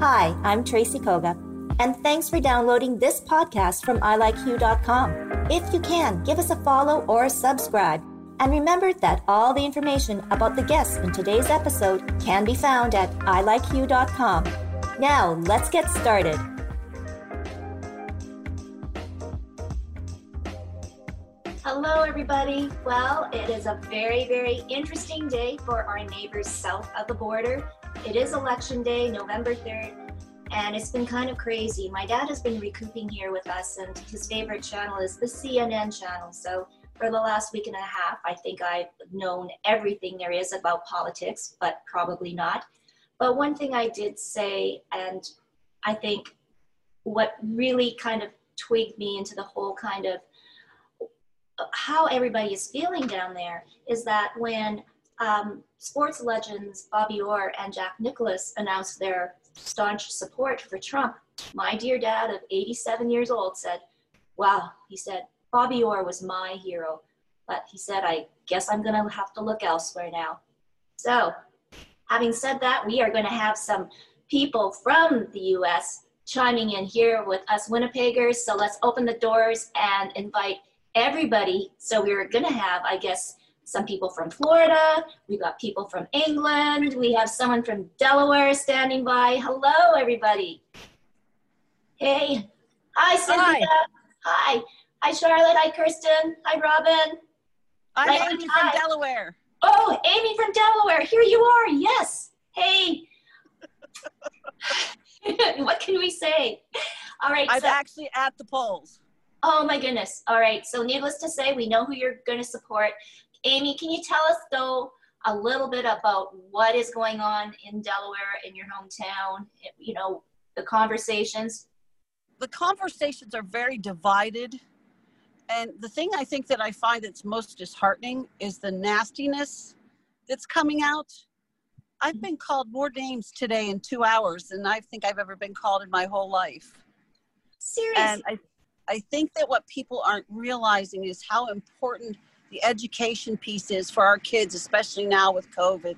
Hi, I'm Tracy Koga, and thanks for downloading this podcast from ilikeyou.com. If you can, give us a follow or subscribe. And remember that all the information about the guests in today's episode can be found at ilikeyou.com. Now, let's get started. Hello, everybody. Well, it is a very, very interesting day for our neighbors south of the border. It is election day, November 3rd, and it's been kind of crazy. My dad has been recouping here with us, and his favorite channel is the CNN channel. So, for the last week and a half, I think I've known everything there is about politics, but probably not. But one thing I did say, and I think what really kind of twigged me into the whole kind of how everybody is feeling down there is that when um, sports legends Bobby Orr and Jack Nicklaus announced their staunch support for Trump, my dear dad of 87 years old said, Wow, he said, Bobby Orr was my hero. But he said, I guess I'm going to have to look elsewhere now. So, having said that, we are going to have some people from the US chiming in here with us Winnipeggers. So, let's open the doors and invite everybody. So we're going to have, I guess, some people from Florida. We've got people from England. We have someone from Delaware standing by. Hello, everybody. Hey. Hi, oh, Cynthia. Hi. Hi, Charlotte. Hi, Kirsten. Hi, Robyn. I'm Amy hi. from Delaware. Oh, Amy from Delaware. Here you are. Yes. Hey. what can we say? All right. I'm so, actually at the polls. Oh my goodness. All right. So needless to say, we know who you're going to support. Amy, can you tell us though a little bit about what is going on in Delaware in your hometown? You know, the conversations. The conversations are very divided. And the thing I think that I find that's most disheartening is the nastiness that's coming out. I've been called more names today in two hours than I think I've ever been called in my whole life. Seriously. And I I think that what people aren't realizing is how important the education piece is for our kids, especially now with COVID.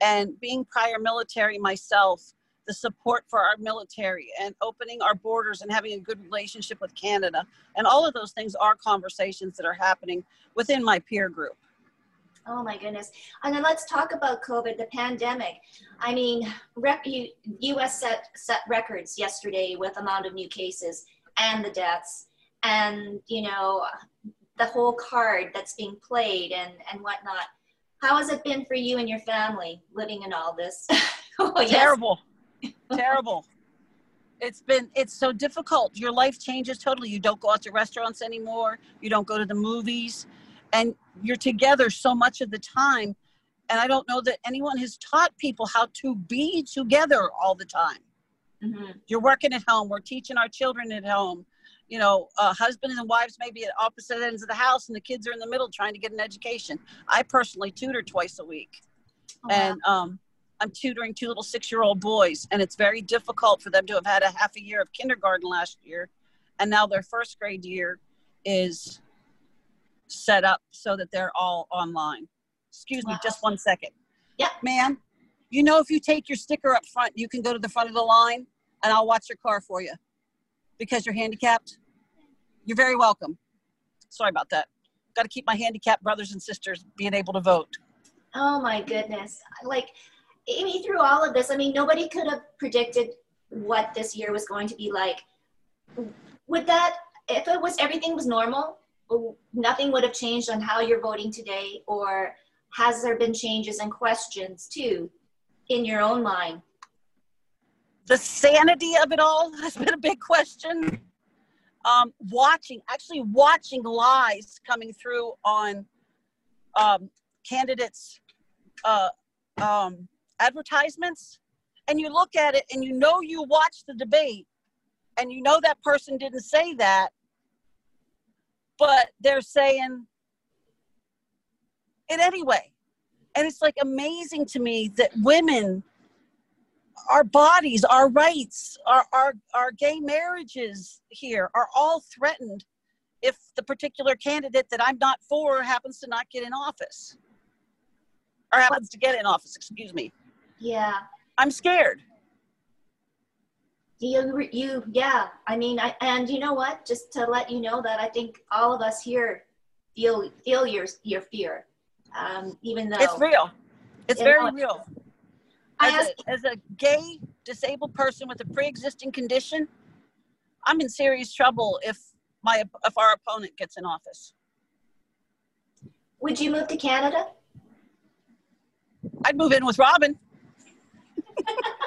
And being prior military myself, the support for our military and opening our borders and having a good relationship with Canada. And all of those things are conversations that are happening within my peer group. Oh my goodness. And then let's talk about COVID, the pandemic. I mean, US set, set records yesterday with amount of new cases and the deaths and you know the whole card that's being played and and whatnot. How has it been for you and your family living in all this? Oh, terrible. Terrible. It's been it's so difficult. Your life changes totally. You don't go out to restaurants anymore. You don't go to the movies. And you're together so much of the time. And i don't know that anyone has taught people how to be together all the time. Mm-hmm. You're working at home. We're teaching our children at home. You know, uh, husbands and wives may be at opposite ends of the house, and the kids are in the middle trying to get an education. I personally tutor twice a week, oh, and um, I'm tutoring two little six-year-old boys, and it's very difficult for them to have had a half a year of kindergarten last year, and now their first grade year is set up so that they're all online. Excuse wow. me, just one second. Yeah, ma'am. You know, if you take your sticker up front, you can go to the front of the line and I'll watch your car for you because you're handicapped. You're very welcome. Sorry about that. Got to keep my handicapped brothers and sisters being able to vote. Oh my goodness. Like, Amy, through all of this, I mean, nobody could have predicted what this year was going to be like. Would that, if it was everything was normal, nothing would have changed on how you're voting today, or has there been changes and questions too in your own mind? The sanity of it all has been a big question. Um, watching, actually watching lies coming through on um, candidates' uh, um, advertisements and you look at it and you know you watched the debate and you know that person didn't say that but they're saying it anyway and it's like amazing to me that women our bodies our rights our our, our gay marriages here are all threatened if the particular candidate that i'm not for happens to not get in office. Or happens to get in office excuse me. Yeah. I'm scared. You you yeah i mean I, and you know what? Just to let you know that i think all of us here feel feel your your fear um, even though it's real. It's very know, real as, a, as a gay disabled person with a pre-existing condition i'm in serious trouble if my if our opponent gets in office would you move to canada i'd move in with robyn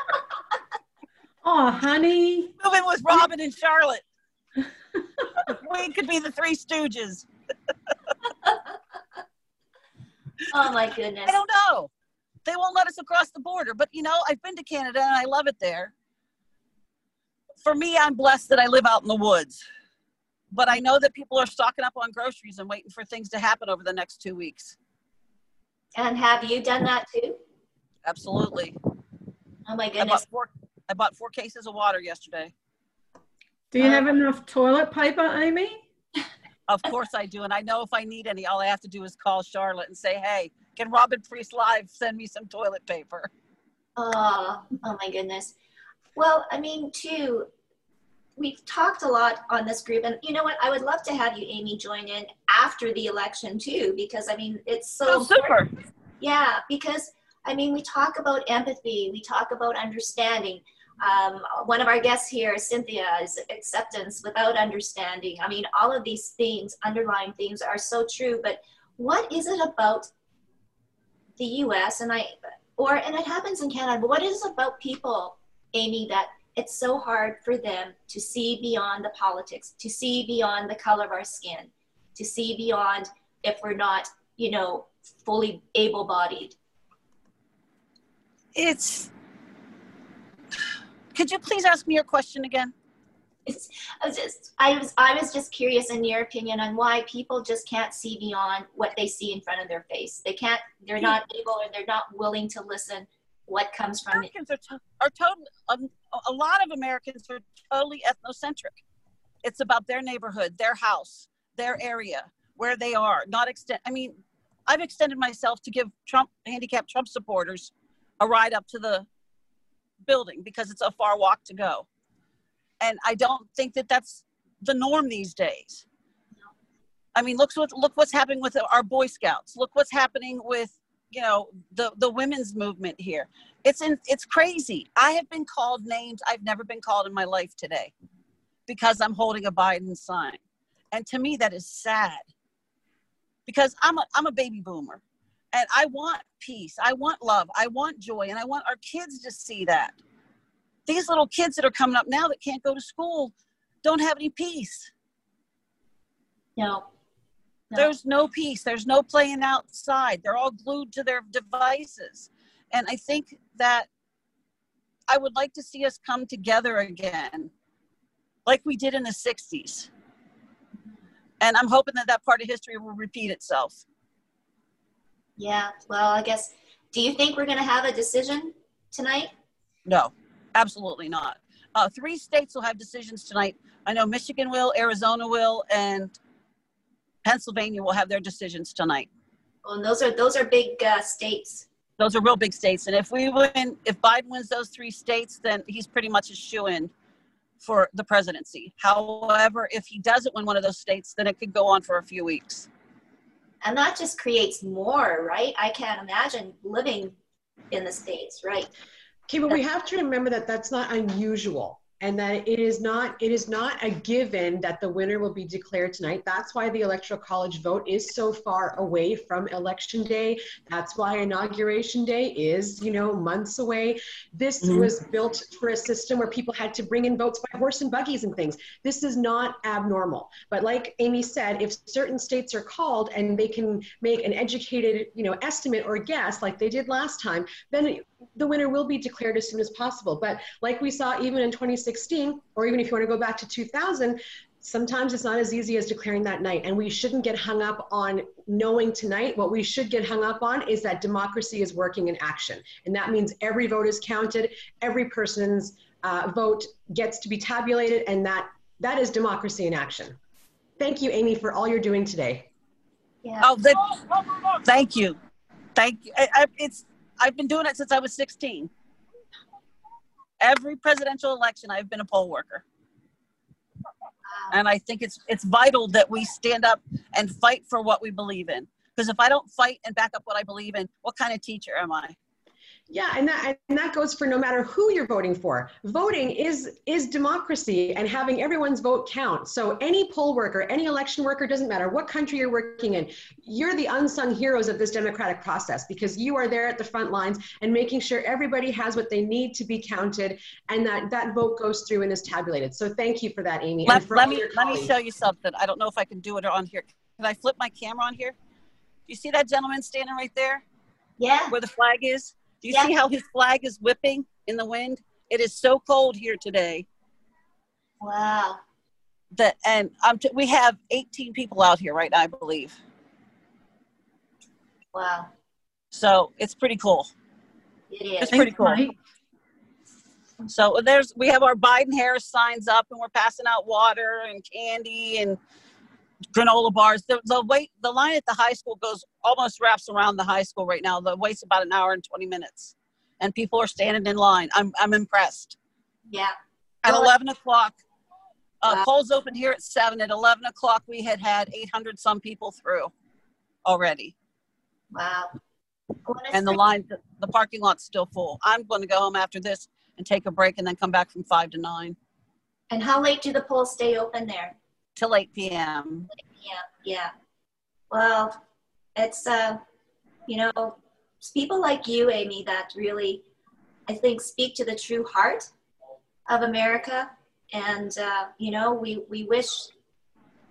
Oh, honey. Moving with Robyn and Charlotte. we could be the Three Stooges. oh my goodness. I don't know. They won't let us across the border, but you know, I've been to Canada and I love it there. For me, I'm blessed that I live out in the woods. But I know that people are stocking up on groceries and waiting for things to happen over the next two weeks. And have you done that too? Absolutely. Oh my goodness. Four, I bought four cases of water yesterday. Do you uh, have enough toilet paper, Amy? Of course I do. And I know if I need any, all I have to do is call Charlotte and say, hey, can Robyn Priest Live send me some toilet paper? Oh, oh my goodness. Well, I mean, too, we've talked a lot on this group. And you know what? I would love to have you, Amy, join in after the election, too, because I mean, it's so oh, super. Yeah, because I mean, we talk about empathy, we talk about understanding um, one of our guests here, Cynthia, is acceptance without understanding. I mean, all of these things, underlying things, are so true. But what is it about the U.S. and I, or and it happens in Canada? But what is it about people, Amy, that it's so hard for them to see beyond the politics, to see beyond the color of our skin, to see beyond if we're not, you know, fully able-bodied? It's could you please ask me your question again? It's, I was just I was I was just curious in your opinion on why people just can't see beyond what they see in front of their face. They can't. They're not able, or they're not willing to listen. What comes from Americans it. are, to, are totally um, a lot of Americans are totally ethnocentric. It's about their neighborhood, their house, their area, where they are. Not extend. I mean, I've extended myself to give Trump handicapped Trump supporters a ride up to the building because it's a far walk to go. And I don't think that that's the norm these days. I mean, look what look what's happening with our Boy Scouts. Look what's happening with you know the the women's movement here. It's in it's crazy. I have been called names I've never been called in my life today because I'm holding a Biden sign, and to me that is sad because I'm a I'm a baby boomer. And I want peace. I want love. I want joy. And I want our kids to see that. These little kids that are coming up now that can't go to school don't have any peace. No. no. There's no peace. There's no playing outside. They're all glued to their devices. And I think that I would like to see us come together again, like we did in the 60s. And I'm hoping that that part of history will repeat itself. Yeah, well, I guess, do you think we're going to have a decision tonight? No, absolutely not. Uh, three states will have decisions tonight. I know Michigan will, Arizona will, and Pennsylvania will have their decisions tonight. Well, and those are those are big uh, states. Those are real big states, and if we win, if Biden wins those three states, then he's pretty much a shoe in for the presidency. However, if he doesn't win one of those states, then it could go on for a few weeks and that just creates more right i can't imagine living in the states right okay but we have to remember that that's not unusual and that it is not it is not a given that the winner will be declared tonight. That's why the electoral college vote is so far away from election day. That's why inauguration day is you know months away. This mm-hmm. was built for a system where people had to bring in votes by horse and buggies and things. This is not abnormal. But like amy said if certain states are called and they can make an educated you know estimate or guess like they did last time then the winner will be declared as soon as possible. But like we saw even in 2016, or even if you want to go back to 2000, sometimes it's not as easy as declaring that night. And we shouldn't get hung up on knowing tonight. What we should get hung up on is that democracy is working in action. And that means every vote is counted, every person's uh, vote gets to be tabulated, and that that is democracy in action. Thank you, Amy, for all you're doing today. Yeah. Oh, the, thank you, thank you. I, I, it's I've been doing it since I was 16. Every presidential election, I've been a poll worker, and I think it's it's vital that we stand up and fight for what we believe in. Because if I don't fight and back up what I believe in, what kind of teacher am I? Yeah, and that and that goes for no matter who you're voting for. Voting is is democracy and having everyone's vote count. So any poll worker, any election worker doesn't matter what country you're working in. You're the unsung heroes of this democratic process because you are there at the front lines and making sure everybody has what they need to be counted and that that vote goes through and is tabulated. So thank you for that, Amy. Let, let me let me show you something. I don't know if I can do it on here. Can I flip my camera on here? Do you see that gentleman standing right there? Yeah. Where the flag is? Do you yeah. see how his flag is whipping in the wind? It is so cold here today. Wow. That and um, t- we have 18 people out here right now, I believe. Wow. So it's pretty cool. It is. It's pretty cool. So there's we have our Biden Harris signs up, and we're passing out water and candy and granola bars. The, the wait, the line at the high school goes almost wraps around the high school right now. The wait's about an hour and 20 minutes, and people are standing in line. I'm I'm impressed. Yeah. At 11 o'clock, uh, wow. polls open here at seven. At 11 o'clock, we had had 800 some people through already. Wow. And the line, the, the parking lot's still full. I'm going to go home after this and take a break and then come back from five to nine. And how late do the polls stay open there? Till 8 p.m. Yeah, yeah. Well, it's, uh, you know, it's people like you, Amy, that really, I think, speak to the true heart of America. And, uh, you know, we, we wish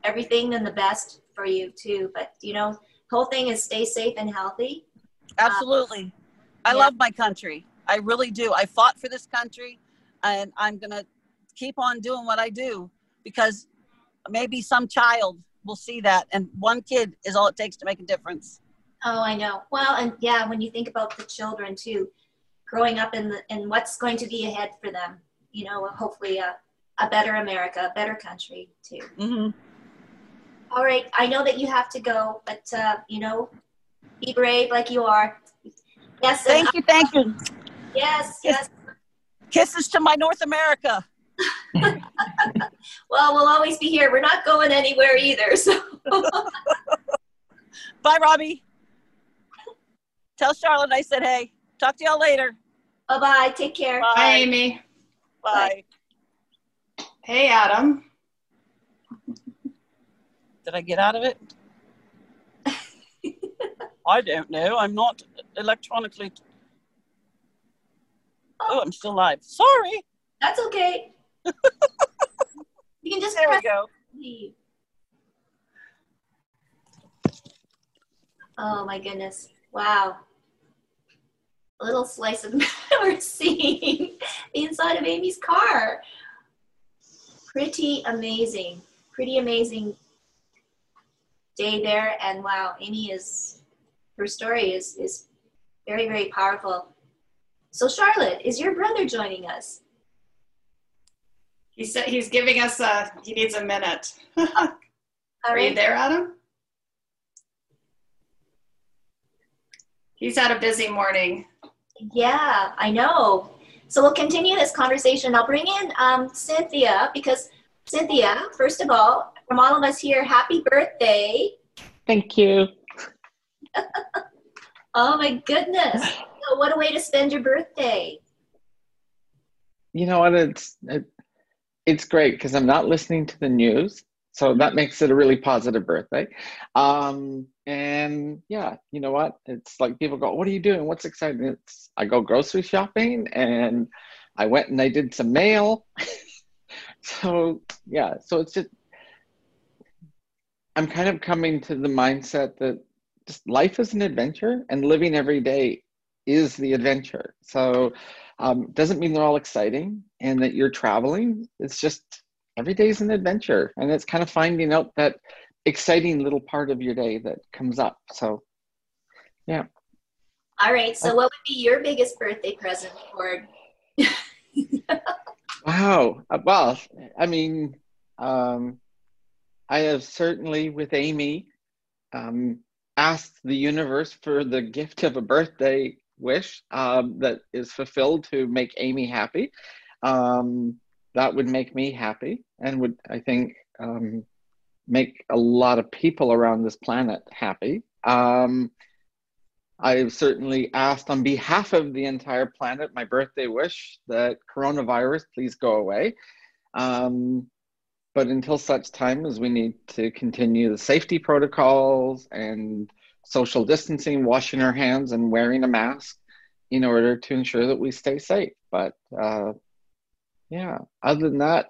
everything and the best for you too. But, you know, whole thing is stay safe and healthy. Absolutely. Uh, I yeah. love my country. I really do. I fought for this country and I'm going to keep on doing what I do because maybe some child will see that and one kid is all it takes to make a difference. Oh i know. Well and yeah when you think about the children too growing up in the in what's going to be ahead for them you know hopefully a, a better america a better country too. Mm-hmm. all right i know that you have to go but uh, you know be brave like you are. Yes thank you thank you. Yes yes. kisses to my north america well, we'll always be here. We're not going anywhere either. So bye, Robbie. Tell Charlotte I said hey. Talk to y'all later. Bye bye. Take care. Bye, Bye Amy. Bye. Bye. Hey, Adam. Did I get out of it? I don't know. I'm not electronically. Oh, oh I'm still live. Sorry. That's okay you can just there we go. Leave. Oh my goodness! Wow. A little slice of we're seeing the inside of Amy's car. Pretty amazing. Pretty amazing day there, and wow, Amy is her story is is very very powerful. So Charlotte, is your brother joining us? He said he's giving us a, he needs a minute. Are you there, Adam? He's had a busy morning. Yeah, I know. So we'll continue this conversation. I'll bring in um, Cynthia because Cynthia, first of all, from all of us here, happy birthday. Thank you. oh my goodness. What a way to spend your birthday. You know what? It's it, it's great because I'm not listening to the news. So that makes it a really positive birthday. Um, and yeah, you know what? It's like people go, What are you doing? What's exciting? It's I go grocery shopping and I went and I did some mail. so yeah, so it's just I'm kind of coming to the mindset that just life is an adventure and living every day is the adventure. So um, doesn't mean they're all exciting and that you're traveling. It's just every day is an adventure, and it's kind of finding out that exciting little part of your day that comes up. So, yeah. All right. So, what would be your biggest birthday present for? wow. Uh, well, I mean, um, I have certainly, with Amy, um, asked the universe for the gift of a birthday wish um, that is fulfilled to make Amy happy. Um, that would make me happy and would, I think, um, make a lot of people around this planet happy. Um, I've certainly asked on behalf of the entire planet my birthday wish that coronavirus please go away. Um, but until such time as we need to continue the safety protocols and social distancing, washing our hands, and wearing a mask in order to ensure that we stay safe. But uh, yeah, other than that,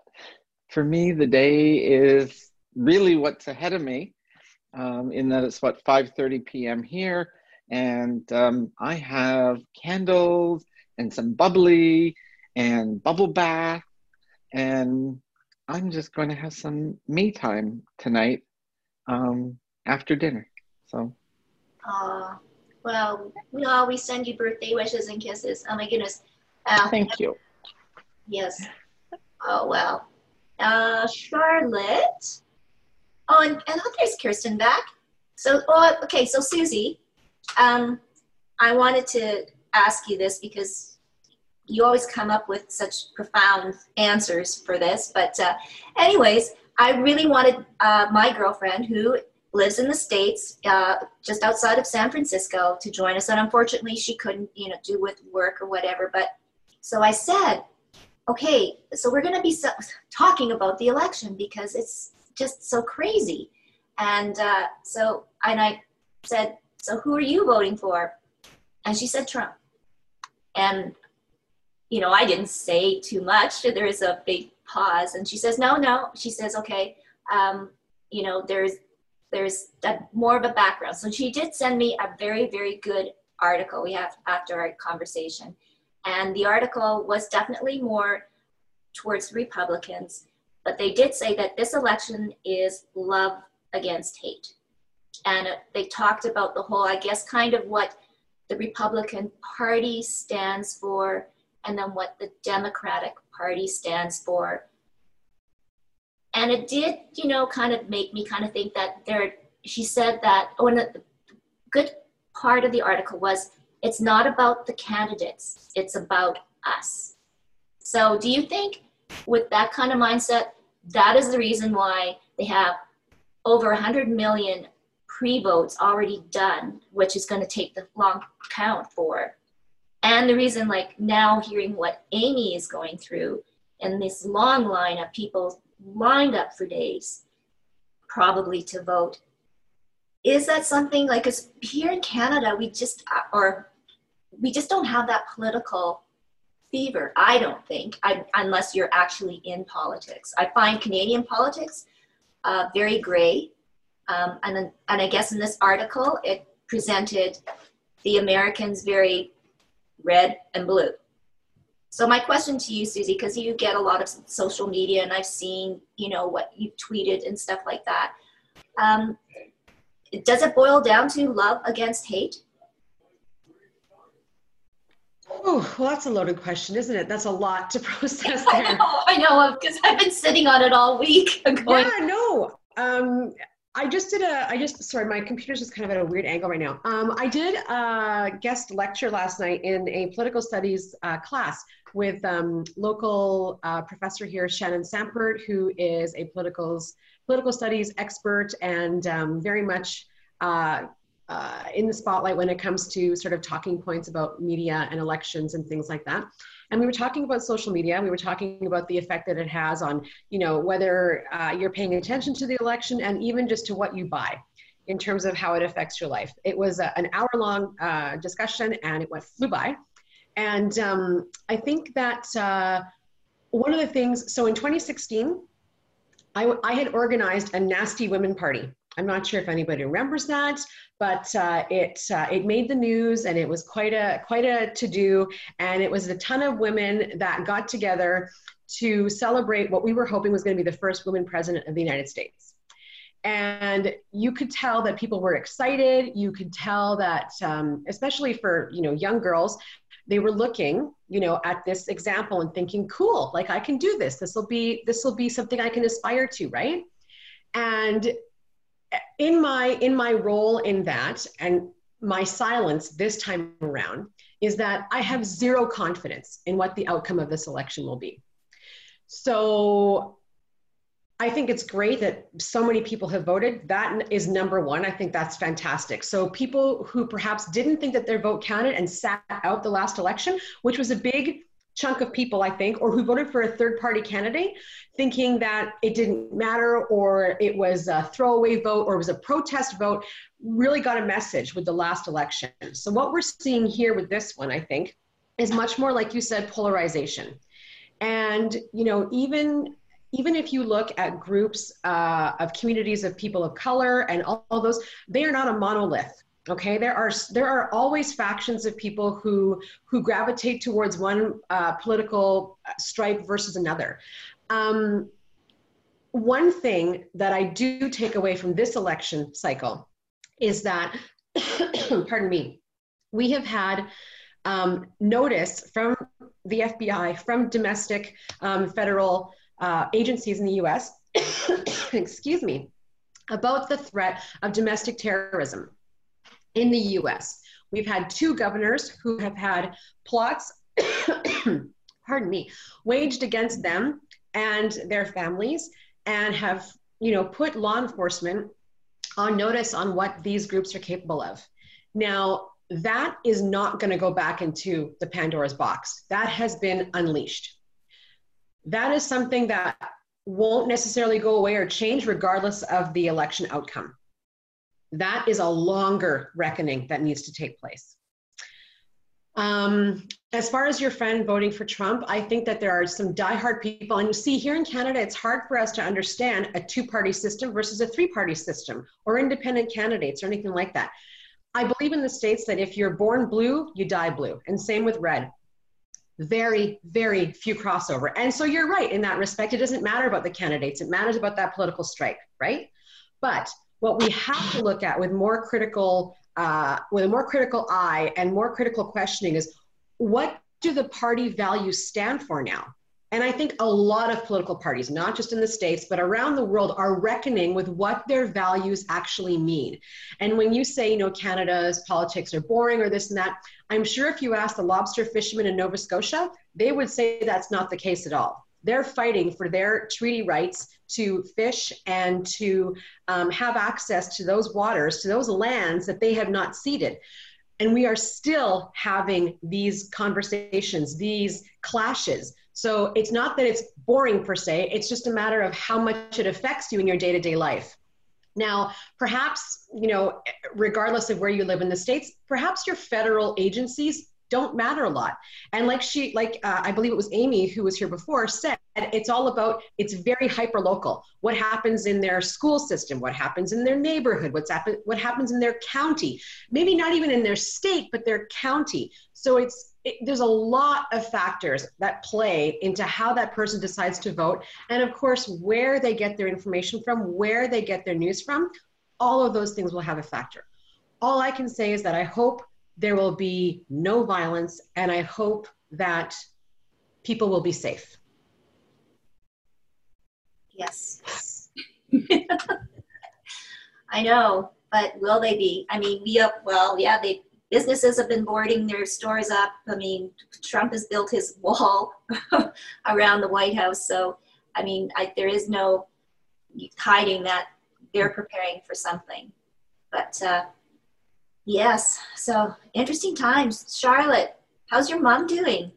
for me, the day is really what's ahead of me. Um, in that it's what 5:30 p.m. here, and um, I have candles and some bubbly and bubble bath, and I'm just going to have some me time tonight um, after dinner. So. Uh, well, we always send you birthday wishes and kisses. Oh my goodness. Uh, Thank you. Yes. Oh well. Uh, Charlotte. Oh, and, and oh, there's Kirsten back. So, oh, okay. So Susie, um, I wanted to ask you this because you always come up with such profound answers for this. But, uh, anyways, I really wanted uh, my girlfriend, who lives in the states, uh, just outside of San Francisco, to join us. And unfortunately, she couldn't, you know, do with work or whatever. But so I said, okay, so we're going to be talking about the election because it's just so crazy. And uh, so, and I said, so who are you voting for? And she said Trump. And, you know, I didn't say too much. There is a big pause. And she says, no, no. She says, okay, um, you know, there's, there's a, more of a background. So she did send me a very, very good article we have after our conversation. And the article was definitely more towards Republicans, but they did say that this election is love against hate. And they talked about the whole, I guess, kind of what the Republican Party stands for and then what the Democratic Party stands for. And it did, you know, kind of make me kind of think that there, she said that, oh, and the good part of the article was it's not about the candidates, it's about us. So, do you think with that kind of mindset, that is the reason why they have over 100 million pre votes already done, which is going to take the long count for? And the reason, like now hearing what Amy is going through and this long line of people lined up for days, probably to vote. Is that something like, because here in Canada, we just, are, we just don't have that political fever. I don't think, I, unless you're actually in politics. I find Canadian politics uh, very gray. Um, and, and I guess in this article, it presented the Americans very red and blue. So my question to you, Susie, because you get a lot of social media, and I've seen, you know, what you've tweeted and stuff like that. Um, does it boil down to love against hate? Oh, well, that's a loaded question, isn't it? That's a lot to process there. I know, I know, because I've been sitting on it all week. Going, yeah, no. Um, I just did a, I just, sorry, my computer's just kind of at a weird angle right now. Um, I did a guest lecture last night in a political studies uh, class with um, local uh, professor here, Shannon Sampert, who is a politicals, political studies expert and um, very much uh, uh, in the spotlight when it comes to sort of talking points about media and elections and things like that. And we were talking about social media. We were talking about the effect that it has on, you know, whether uh, you're paying attention to the election and even just to what you buy in terms of how it affects your life. It was a, an hour long uh, discussion and it went flew by. And um, I think that uh, one of the things, so in 2016, I, I had organized a nasty women party I'm not sure if anybody remembers that, but uh, it uh, it made the news and it was quite a quite a to do. And it was a ton of women that got together to celebrate what we were hoping was going to be the first woman president of the United States. And you could tell that people were excited. You could tell that, um, especially for you know young girls, they were looking you know at this example and thinking, "Cool, like I can do this. This will be this will be something I can aspire to, right?" And in my in my role in that and my silence this time around is that I have zero confidence in what the outcome of this election will be. So I think it's great that so many people have voted. That is number one. I think that's fantastic. So, people who perhaps didn't think that their vote counted and sat out the last election, which was a big chunk of people, I think, or who voted for a third party candidate, thinking that it didn't matter or it was a throwaway vote or it was a protest vote, really got a message with the last election. So, what we're seeing here with this one, I think, is much more like you said, polarization. And, you know, even even if you look at groups uh, of communities of people of color and all, all those, they are not a monolith okay there are there are always factions of people who who gravitate towards one uh, political stripe versus another. Um, one thing that i do take away from this election cycle is that pardon me we have had um, notice from the fbi from domestic um, federal uh, agencies in the us excuse me about the threat of domestic terrorism in the US. We've had two governors who have had plots, pardon me, waged against them and their families and have, you know, put law enforcement on notice on what these groups are capable of. Now, that is not going to go back into the Pandora's box. That has been unleashed. That is something that won't necessarily go away or change regardless of the election outcome that is a longer reckoning that needs to take place. Um, as far as your friend voting for Trump, I think that there are some diehard people, and you see here in Canada, it's hard for us to understand a two party system versus a three party system or independent candidates or anything like that. I believe in the States that if you're born blue, you die blue, and same with red. Very, very few crossover. And so you're right in that respect. It doesn't matter about the candidates, it matters about that political stripe, right? But what we have to look at with more critical uh, with a more critical eye and more critical questioning is what do the party values stand for now? And i think a lot of political parties not just in the states but around the world are reckoning with what their values actually mean. And when you say you know canada's politics are boring or this and that i'm sure if you ask the lobster fishermen in nova scotia they would say that's not the case at all they're fighting for their treaty rights to fish and to um, have access to those waters, to those lands that they have not ceded. And we are still having these conversations, these clashes. So it's not that it's boring per se, it's just a matter of how much it affects you in your day to day life. Now, perhaps, you know, regardless of where you live in the States, perhaps your federal agencies don't matter a lot. And like she, like uh, I believe it was Amy who was here before said, it's all about it's very hyper local. What happens in their school system? What happens in their neighborhood? What's happen? What happens in their county? Maybe not even in their state, but their county. So it's it, there's a lot of factors that play into how that person decides to vote, and of course where they get their information from, where they get their news from. All of those things will have a factor. All I can say is that I hope there will be no violence, and I hope that people will be safe. Yes. I know, but will they be? I mean, we up, well, yeah, they businesses have been boarding their stores up. I mean, Trump has built his wall around the White House. So, I mean, I, there is no hiding that they're preparing for something. But uh, Yes. So interesting times. Charlotte, how's your mom doing?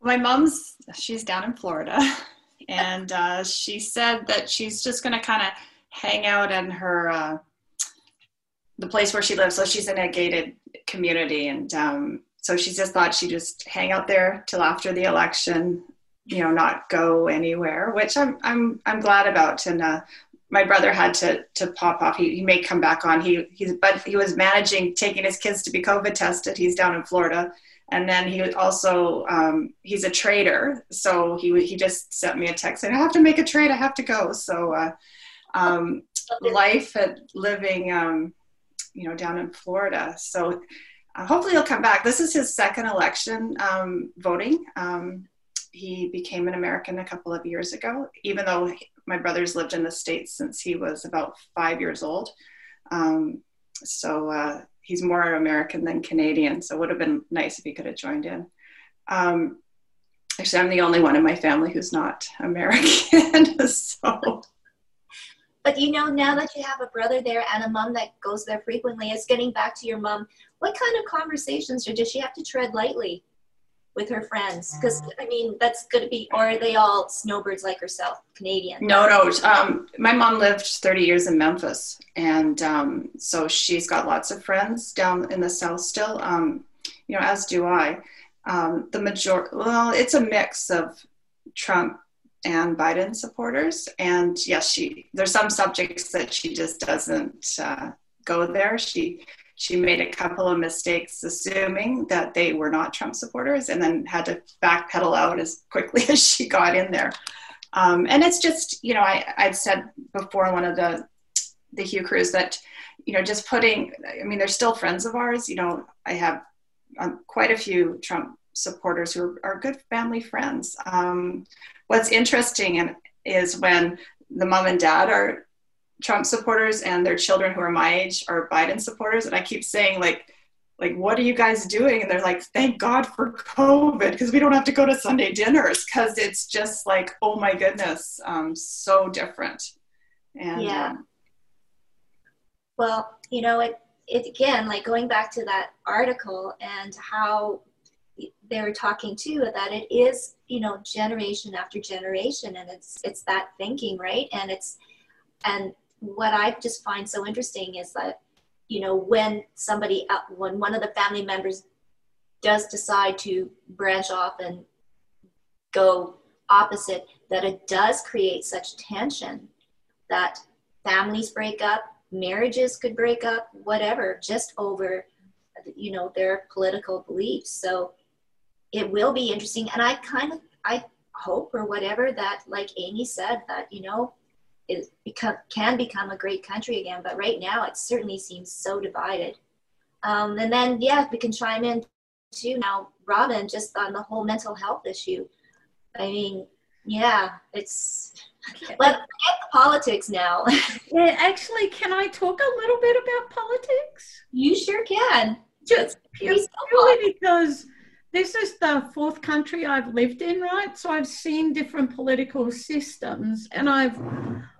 My mom's, she's down in Florida. And uh, she said that she's just going to kind of hang out in her, uh, the place where she lives. So she's in a gated community. And um, so she just thought she'd just hang out there till after the election, you know, not go anywhere, which I'm, I'm, I'm glad about. And uh, my brother had to to pop off. He, he may come back on. He he's but he was managing taking his kids to be COVID tested. He's down in Florida, and then he also um, he's a trader. So he he just sent me a text saying I have to make a trade. I have to go. So uh, um, life at living um, you know down in Florida. So uh, hopefully he'll come back. This is his second election um, voting. Um, he became an American a couple of years ago, even though my brother's lived in the States since he was about five years old. Um, so uh, he's more American than Canadian. So it would have been nice if he could have joined in. Um, actually, I'm the only one in my family who's not American. so. But you know, now that you have a brother there and a mom that goes there frequently, it's getting back to your mom. What kind of conversations, or does she have to tread lightly? With her friends? Because I mean, that's going to be, or are they all snowbirds like herself, Canadian? No, no. Um, my mom lived 30 years in Memphis, and um, so she's got lots of friends down in the south still. Um, you know, as do I. Um, the major, well, it's a mix of Trump and Biden supporters, and yes, she there's some subjects that she just doesn't uh, go there. She she made a couple of mistakes assuming that they were not Trump supporters and then had to backpedal out as quickly as she got in there. Um, and it's just, you know, I, I've said before in one of the, the Hue Crews that, you know, just putting, I mean, they're still friends of ours. You know, I have um, quite a few Trump supporters who are, are good family friends. Um, what's interesting is when the mom and dad are Trump supporters and their children who are my age are Biden supporters. And I keep saying, like, like, what are you guys doing? And they're like, thank God for COVID because we don't have to go to Sunday dinners because it's just like, oh my goodness, um, so different. And yeah. Um, well, you know, it, it again, like going back to that article and how they were talking too that it is, you know, generation after generation, and it's it's that thinking, right? And it's and what I just find so interesting is that, you know, when somebody, uh, when one of the family members does decide to branch off and go opposite, that it does create such tension that families break up, marriages could break up, whatever, just over, you know, their political beliefs. So it will be interesting. And I kind of, I hope or whatever that, like Amy said, that, you know, is become can become a great country again. But right now, it certainly seems so divided. Um, and then, yeah, we can chime in too now, Robyn, just on the whole mental health issue. I mean, yeah, it's let forget the politics now. yeah, actually, can I talk a little bit about politics? You sure can. Just purely because this is the fourth country I've lived in, right? So I've seen different political systems, and I've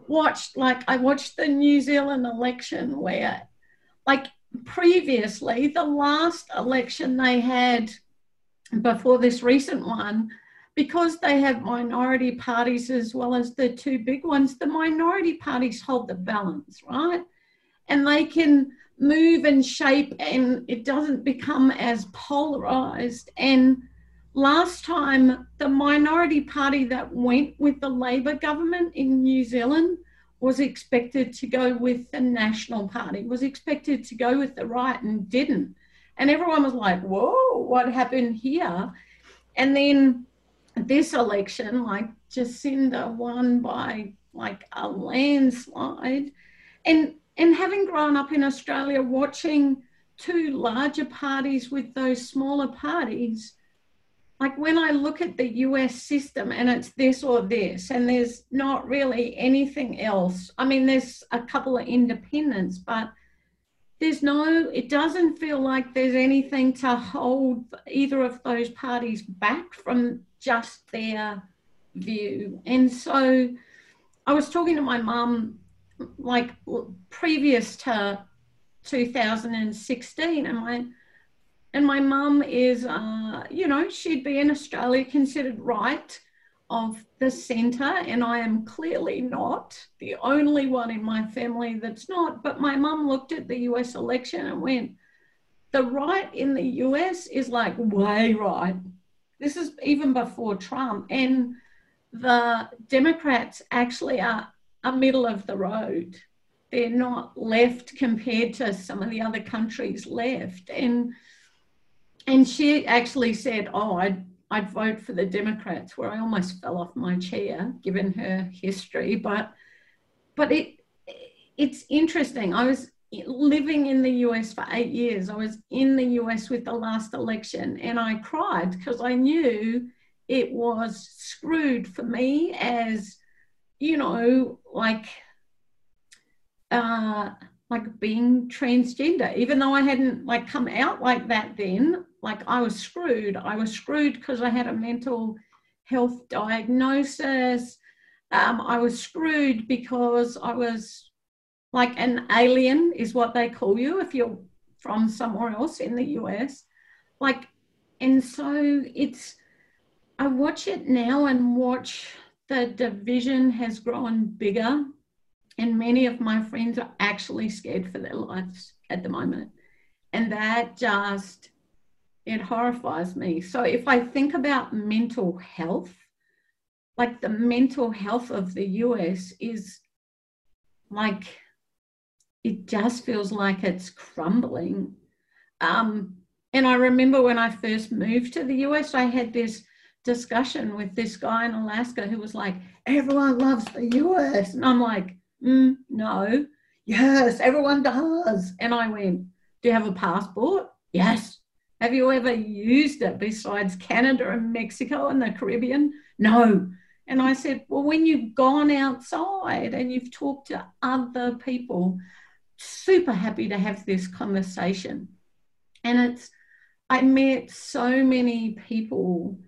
watched like I watched the New Zealand election where like previously the last election they had before this recent one because they have minority parties as well as the two big ones the minority parties hold the balance right? And they can move and shape and it doesn't become as polarized. And last time, the minority party that went with the Labor government in New Zealand was expected to go with the National Party, was expected to go with the right and didn't. And everyone was like, whoa, what happened here? And then this election, like Jacinda won by like a landslide. And and having grown up in Australia watching two larger parties with those smaller parties, like when I look at the US system and it's this or this, and there's not really anything else. I mean, there's a couple of independents, but there's no, it doesn't feel like there's anything to hold either of those parties back from just their view. And so I was talking to my mum, like previous to 2016, and my and my mum is, uh, you know, she'd be in Australia considered right of the centre, and I am clearly not the only one in my family that's not. But my mum looked at the US election and went, the right in the US is like way right. This is even before Trump. And the Democrats actually are a middle of the road. They're not left compared to some of the other countries left. And and she actually said, "Oh, I'd I'd vote for the Democrats," where I almost fell off my chair given her history. But but it it's interesting. I was living in the US for eight years. I was in the US with the last election, and I cried because I knew it was screwed for me as you know, like uh, like being transgender, even though I hadn't like come out like that then, like I was screwed. I was screwed because I had a mental health diagnosis. Um, I was screwed because I was like an alien, is what they call you if you're from somewhere else in the US. Like, and so it's, I watch it now and watch the division has grown bigger, and many of my friends are actually scared for their lives at the moment. And that just, it horrifies me. So if I think about mental health, like the mental health of the US is like, it just feels like it's crumbling. Um, and I remember when I first moved to the US, I had this discussion with this guy in Alaska who was like, everyone loves the US. And I'm like, mm, no, yes, everyone does. And I went, do you have a passport? Yes. Have you ever used it besides Canada and Mexico and the Caribbean? No. And I said, well, when you've gone outside and you've talked to other people, super happy to have this conversation. And it's, I met so many people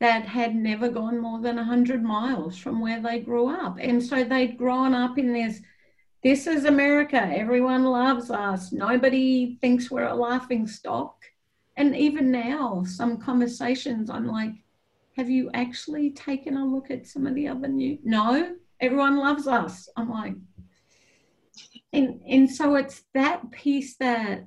that had never gone more than 100 miles from where they grew up. And so they'd grown up in this this is America, everyone loves us, nobody thinks we're a laughing stock. And even now, some conversations, I'm like, have you actually taken a look at some of the other new? No, everyone loves us. I'm like, and and so it's that piece that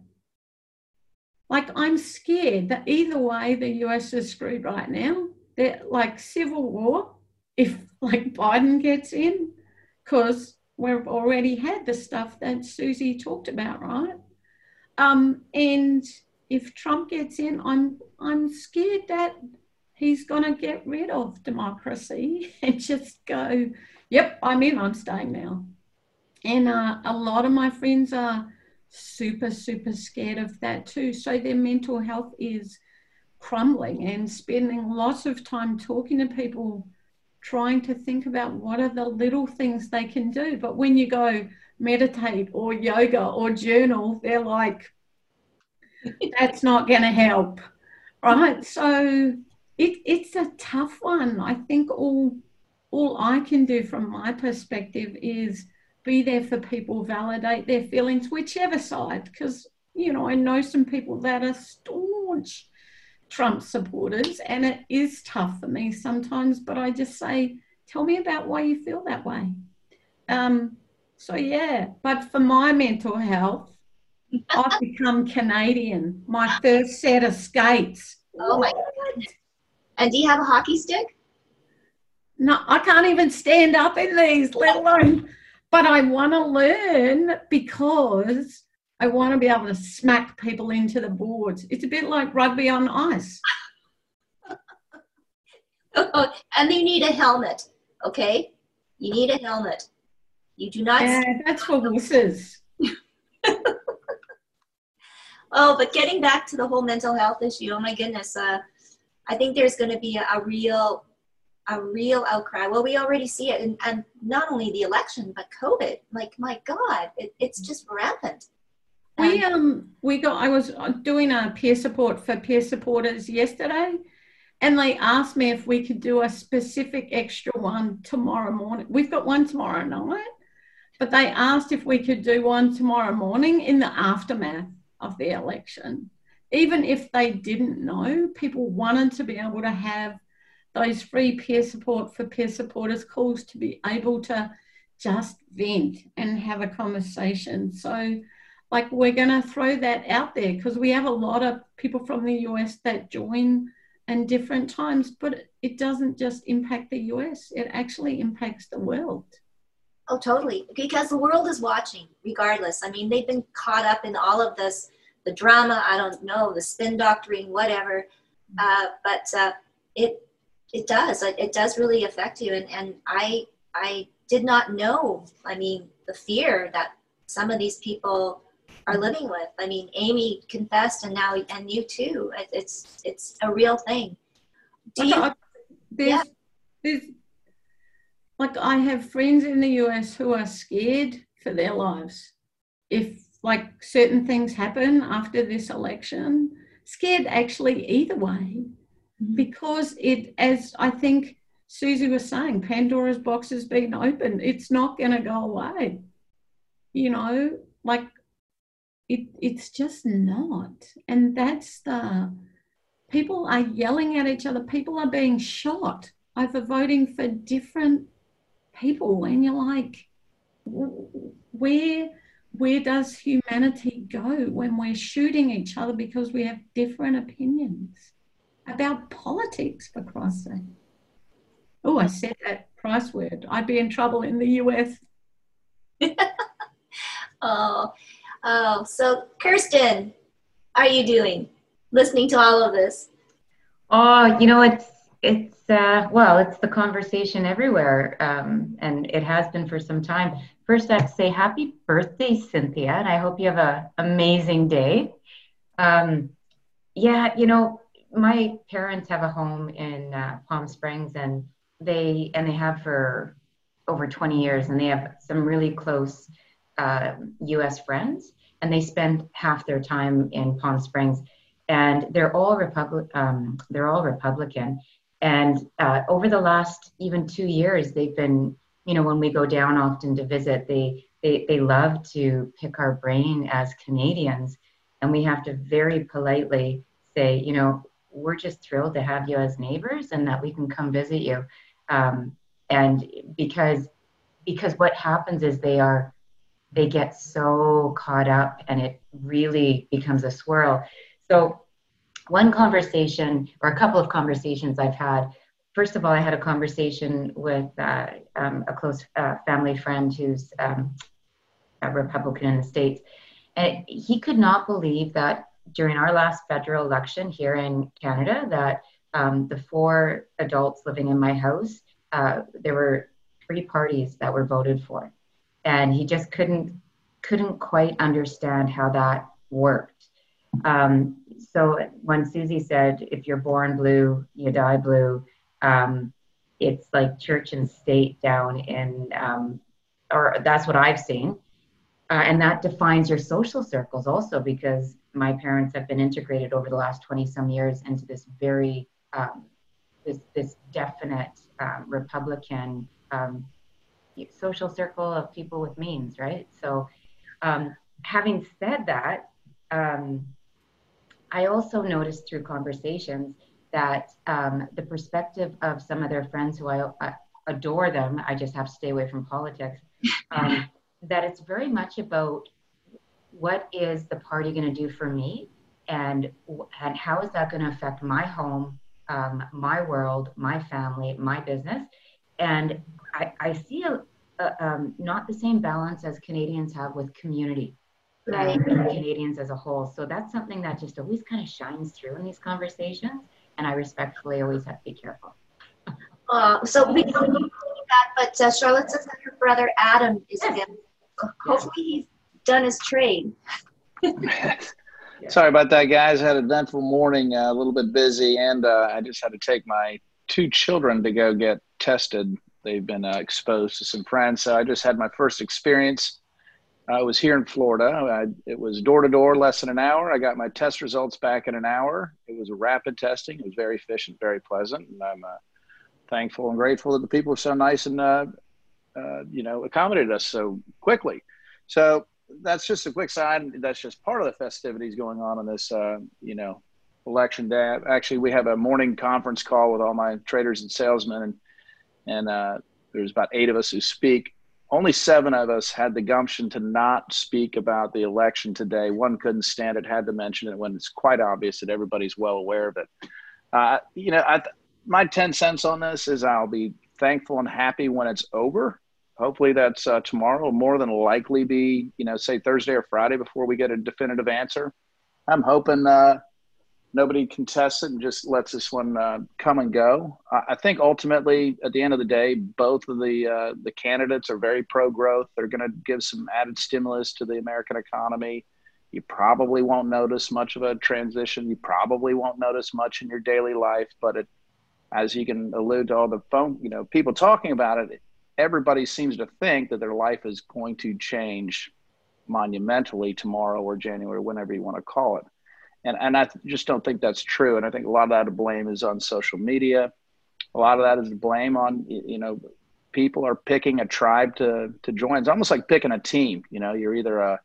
like I'm scared that either way the US is screwed right now that like civil war if like Biden gets in, because we've already had the stuff that Susie talked about, right? Um, and if Trump gets in, I'm I'm scared that he's going to get rid of democracy and just go, yep, I'm in, I'm staying now. And uh, a lot of my friends are super, super scared of that too. So their mental health is crumbling and spending lots of time talking to people trying to think about what are the little things they can do. But when you go meditate or yoga or journal they're like that's not going to help. Right? So it, it's a tough one. I think all all i can do from my perspective is be there for people validate their feelings whichever side because you know i know some people that are staunch Trump supporters, and it is tough for me sometimes. But I just say, tell me about why you feel that way. Um, so yeah, but for my mental health, I've become Canadian. My first set of skates. Oh my god! And do you have a hockey stick? No, I can't even stand up in these, let alone. But I want to learn because I want to be able to smack people into the boards. It's a bit like rugby on ice. and you need a helmet, okay? You need a helmet. You do not. Yeah, that's for wusses. oh, but getting back to the whole mental health issue, oh my goodness, uh, I think there's going to be a, a, real, a real outcry. Well, we already see it, and, and not only the election, but COVID. Like, my God, it, it's just rampant. We um we got I was doing a peer support for peer supporters yesterday and they asked me if we could do a specific extra one tomorrow morning. We've got one tomorrow night, but they asked if we could do one tomorrow morning in the aftermath of the election. Even if they didn't know, people wanted to be able to have those free peer support for peer supporters calls to be able to just vent and have a conversation. So like we're going to throw that out there because we have a lot of people from the US that join in different times, but it doesn't just impact the US, it actually impacts the world. Oh, totally. Because the world is watching, regardless. I mean, they've been caught up in all of this, the drama. I don't know, the spin doctoring, whatever. Uh, but uh, it it does. It, it does really affect you. And and I I did not know. I mean, the fear that some of these people are living with. I mean, Amy confessed, and now and you too. It's it's a real thing. Do you? There's, yeah. there's like I have friends in the US who are scared for their lives. If like certain things happen after this election, scared actually either way, mm-hmm. because it, as I think Susie was saying, Pandora's box has been opened. It's not going to go away. You know, like it, it's just not. And that's the people are yelling at each other. People are being shot over voting for different people and you're like where where does humanity go when we're shooting each other because we have different opinions about politics for Christ's sake oh i said that price word i'd be in trouble in the us oh oh so kirsten are you doing listening to all of this oh you know it's it's uh, well, it's the conversation everywhere, um, and it has been for some time. First, I'd say happy birthday, Cynthia, and I hope you have an amazing day. Um, yeah, you know, my parents have a home in uh, Palm Springs, and they and they have for over 20 years, and they have some really close uh, U.S. friends, and they spend half their time in Palm Springs, and they're all Republic, um, they're all Republican and uh, over the last even two years, they've been, you know, when we go down often to visit, they, they, they love to pick our brain as Canadians. And we have to very politely say, you know, we're just thrilled to have you as neighbors and that we can come visit you. Um, and because because what happens is they are they get so caught up and it really becomes a swirl. So one conversation or a couple of conversations I've had. First of all, I had a conversation with uh, um, a close uh, family friend who's um, a Republican in the States. And he could not believe that during our last federal election here in Canada, that um, the four adults living in my house, uh, there were three parties that were voted for. And he just couldn't couldn't quite understand how that worked. Um, so when Susie said, if you're born blue, you die blue, um, it's like church and state down in, um, or that's what I've seen. Uh, and that defines your social circles also because my parents have been integrated over the last 20 some years into this very, um, this, this definite um, Republican um, social circle of people with means, right? So um, having said that, um, I also noticed through conversations that um, the perspective of some of their friends who I, I, adore them, I just have to stay away from politics, um, that it's very much about what is the party going to do for me and, and how is that going to affect my home, um, my world, my family, my business. And I, I see a, a um, not the same balance as Canadians have with community right. and Canadians as a whole. So that's something that just always kind of shines through in these conversations. And I respectfully always have to be careful. Uh, so we don't know that, but uh, Charlotte says that her brother Adam is yes. again. Hopefully he's done his trade. Sorry about that, guys. I had a eventful morning, uh, a little bit busy, and uh, I just had to take my two children to go get tested. They've been uh, exposed to some friends, so I just had my first experience I was here in Florida. I, it was door to door, less than an hour. I got my test results back in an hour. It was a rapid testing. It was very efficient, very pleasant, and I'm uh, thankful and grateful that the people were so nice and uh, uh, you know accommodated us so quickly. So that's just a quick sign. That's just part of the festivities going on on this uh, you know election day. Actually, we have a morning conference call with all my traders and salesmen, and and uh, there's about eight of us who speak only seven of us had the gumption to not speak about the election today. One couldn't stand it, had to mention it when it's quite obvious that everybody's well aware of it. Uh, you know, I, my 10 cents on this is I'll be thankful and happy when it's over. hopefully that's uh, tomorrow. More than likely be you know say Thursday or Friday before we get a definitive answer. I'm hoping uh, nobody contests it and just lets this one uh, come and go. I think ultimately, at the end of the day, both of the uh, the candidates are very pro growth. They're going to give some added stimulus to the American economy. You probably won't notice much of a transition. You probably won't notice much in your daily life, but it, as you can allude to all the phone, you know, people talking about it, everybody seems to think that their life is going to change monumentally tomorrow or January, whenever you want to call it and and I just don't think that's true. And I think a lot of that blame is on social media. A lot of that is blame on you know people are picking a tribe to to join. It's almost like picking a team. You know, you're either a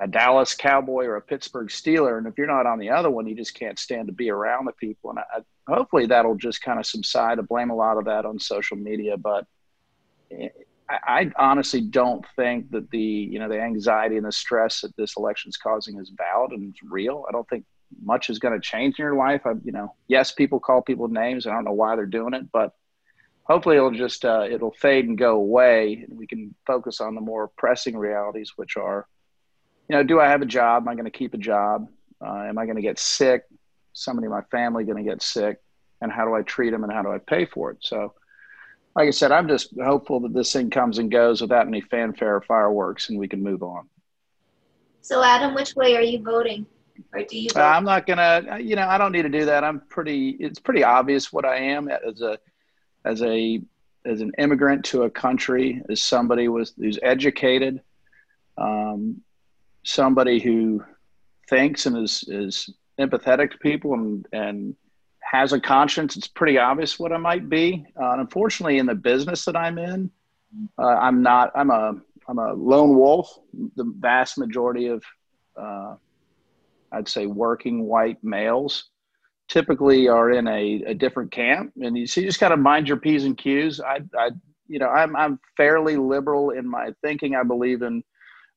a Dallas Cowboy or a Pittsburgh Steeler, and if you're not on the other one, you just can't stand to be around the people. And I, hopefully that'll just kind of subside. I blame a lot of that on social media, but eh, I, honestly don't think that the you know the anxiety and the stress that this election is causing is valid and it's real. I don't think much is going to change in your life. I, you know, yes, people call people names. I don't know why they're doing it, but hopefully it'll just uh, it'll fade and go away, and we can focus on the more pressing realities, which are, you know, do I have a job? Am I going to keep a job? Uh, am I going to get sick? Somebody in my family going to get sick? And how do I treat them? And how do I pay for it? So like I said, I'm just hopeful that this thing comes and goes without any fanfare or fireworks, and we can move on. So, Adam, which way are you voting, or do you? Uh, I'm not gonna. You know, I don't need to do that. I'm pretty. It's pretty obvious what I am as a, as a, as an immigrant to a country, as somebody was who's educated, um, somebody who thinks and is is empathetic to people and and has a conscience, it's pretty obvious what I might be. Uh, unfortunately, in the business that I'm in, uh, I'm not. I'm a I'm a lone wolf. The vast majority of, uh, I'd say, working white males typically are in a, a different camp, and you, so you just got to mind your p's and q's. I, I, you know, I'm I'm fairly liberal in my thinking. I believe in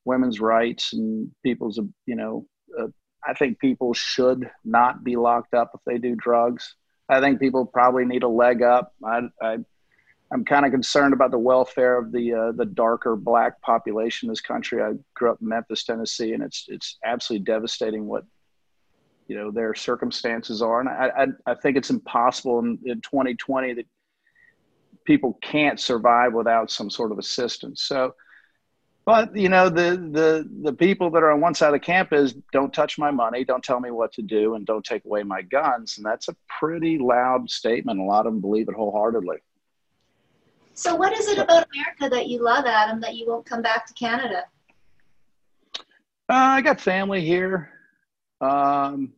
women's rights and people's, you know, uh, I think people should not be locked up if they do drugs. I think people probably need a leg up. I, I I'm kind of concerned about the welfare of the uh, the darker black population in this country. I grew up in Memphis, Tennessee, and it's it's absolutely devastating what you know their circumstances are. And I I, I think it's impossible in, in 2020 that people can't survive without some sort of assistance. So but you know the the the people that are on one side of the camp is don't touch my money, don't tell me what to do, and don't take away my guns, and that's a pretty loud statement. A lot of them believe it wholeheartedly. So, what is it about America that you love, Adam, that you won't come back to Canada? Uh, I got family here. Um,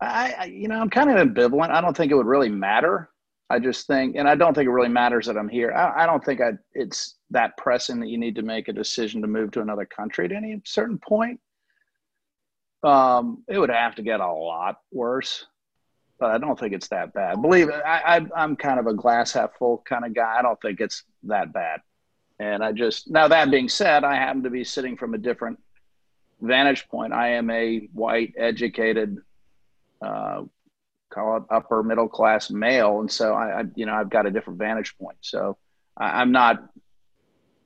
I, I, you know, I'm kind of ambivalent. I don't think it would really matter. I just think, and I don't think it really matters that I'm here. I, I don't think I, it's that pressing that you need to make a decision to move to another country at any certain point. Um, it would have to get a lot worse, but I don't think it's that bad. Believe it, I, I, I'm kind of a glass half full kind of guy. I don't think it's that bad. And I just, now that being said, I happen to be sitting from a different vantage point. I am a white, educated, uh, call it upper middle class male, and so I, I, you know, I've got a different vantage point. So I, I'm not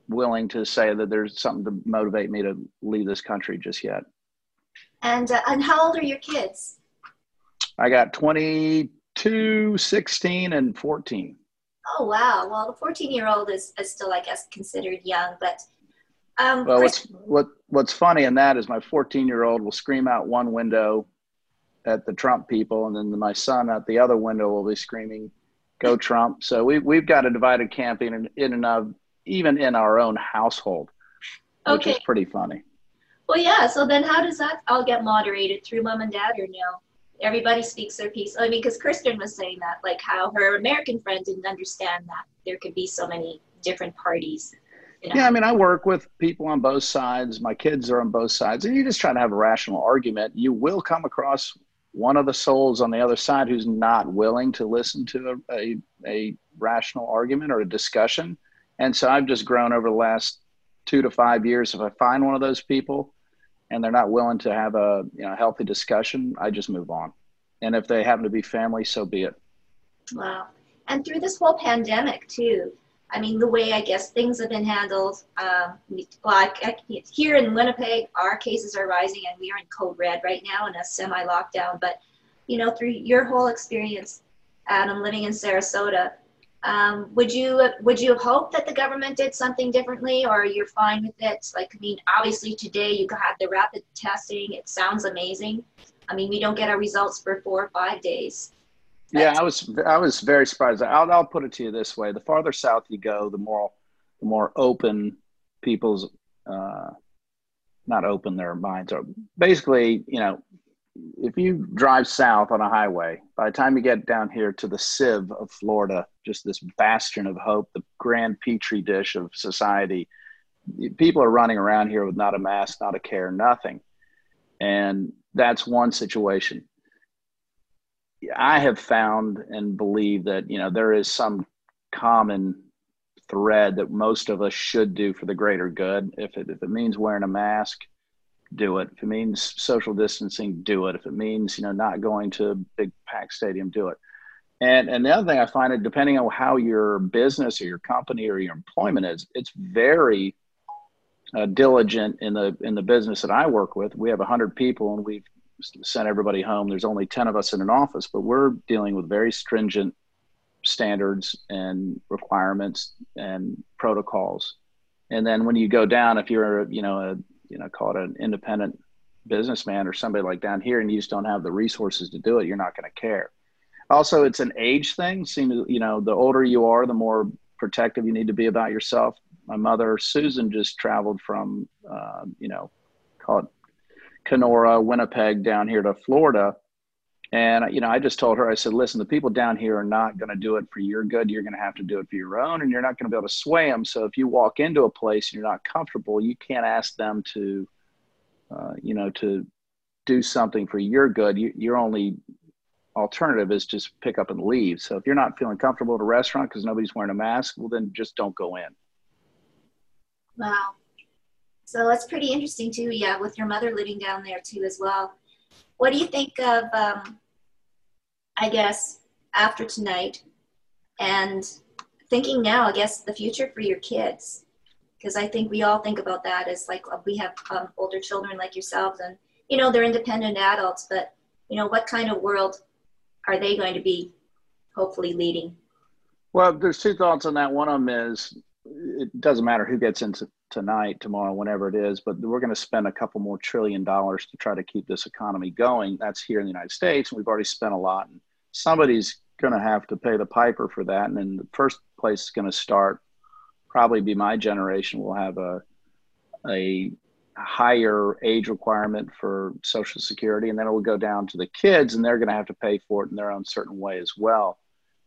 willing to say that there's something to motivate me to leave this country just yet. And uh, and how old are your kids? I got 22, 16, and 14. Oh wow! Well, the 14 year old is, is still, I guess, considered young, but. Um, well, what's what what's funny in that is my 14 year old will scream out one window at the Trump people, and then my son at the other window will be screaming, "Go Trump!" So we we've got a divided camp in in and of even in our own household, which okay. is pretty funny. Well, yeah. So then, how does that all get moderated through mom and dad, or no? Everybody speaks their piece. I mean, because Kristen was saying that, like how her American friend didn't understand that there could be so many different parties. You know? Yeah, I mean, I work with people on both sides. My kids are on both sides, and you just try to have a rational argument. You will come across one of the souls on the other side who's not willing to listen to a, a, a rational argument or a discussion and so I've just grown over the last two to five years. If I find one of those people and they're not willing to have a you know healthy discussion, I just move on. And if they happen to be family, so be it. Wow. And through this whole pandemic too, I mean, the way I guess things have been handled. Um, well, I, here in Winnipeg, our cases are rising, and we are in code red right now in a semi-lockdown. But you know, through your whole experience, Adam, living in Sarasota, um, would you would you hoped that the government did something differently, or you're fine with it? Like, I mean, obviously today you had the rapid testing. It sounds amazing. I mean, we don't get our results for four or five days. Yeah, I was I was very surprised. I'll I'll put it to you this way: the farther south you go, the more the more open people's uh, not open their minds are. Basically, you know, if you drive south on a highway, by the time you get down here to the Civ of Florida, just this bastion of hope, the grand petri dish of society, people are running around here with not a mask, not a care, nothing, and that's one situation I have found and believe that you know there is some common thread that most of us should do for the greater good. If it, if it means wearing a mask, do it. If it means social distancing, do it. If it means you know not going to a big packed stadium, do it. And and the other thing I find it depending on how your business or your company or your employment is, it's very uh, diligent in the in the business that I work with. We have hundred people, and we've sent everybody home. There's only 10 of us in an office, but we're dealing with very stringent standards and requirements and protocols. And then when you go down, if you're, you know, a, you know, call it an independent businessman or somebody like down here and you just don't have the resources to do it, you're not going to care. Also, it's an age thing. Seem you know, the older you are, the more protective you need to be about yourself. My mother, Susan, just traveled from, uh, you know, call it Kenora, Winnipeg down here to Florida. And, you know, I just told her, I said, listen, the people down here are not going to do it for your good. You're going to have to do it for your own, and you're not going to be able to sway them. So if you walk into a place and you're not comfortable, you can't ask them to, uh, you know, to do something for your good. You, your only alternative is just pick up and leave. So if you're not feeling comfortable at a restaurant because nobody's wearing a mask, well, then just don't go in. Wow. So that's pretty interesting too. Yeah, with your mother living down there too as well. What do you think of? Um, I guess after tonight, and thinking now, I guess the future for your kids, because I think we all think about that as like we have um, older children like yourselves, and you know they're independent adults, but you know what kind of world are they going to be hopefully leading? Well, there's two thoughts on that. One of them is it doesn't matter who gets into tonight, tomorrow, whenever it is, but we're going to spend a couple more trillion dollars to try to keep this economy going. That's here in the United States, and we've already spent a lot. And somebody's going to have to pay the piper for that. And then the first place is going to start, probably be my generation, will have a a higher age requirement for Social Security, and then it will go down to the kids, and they're going to have to pay for it in their own certain way as well.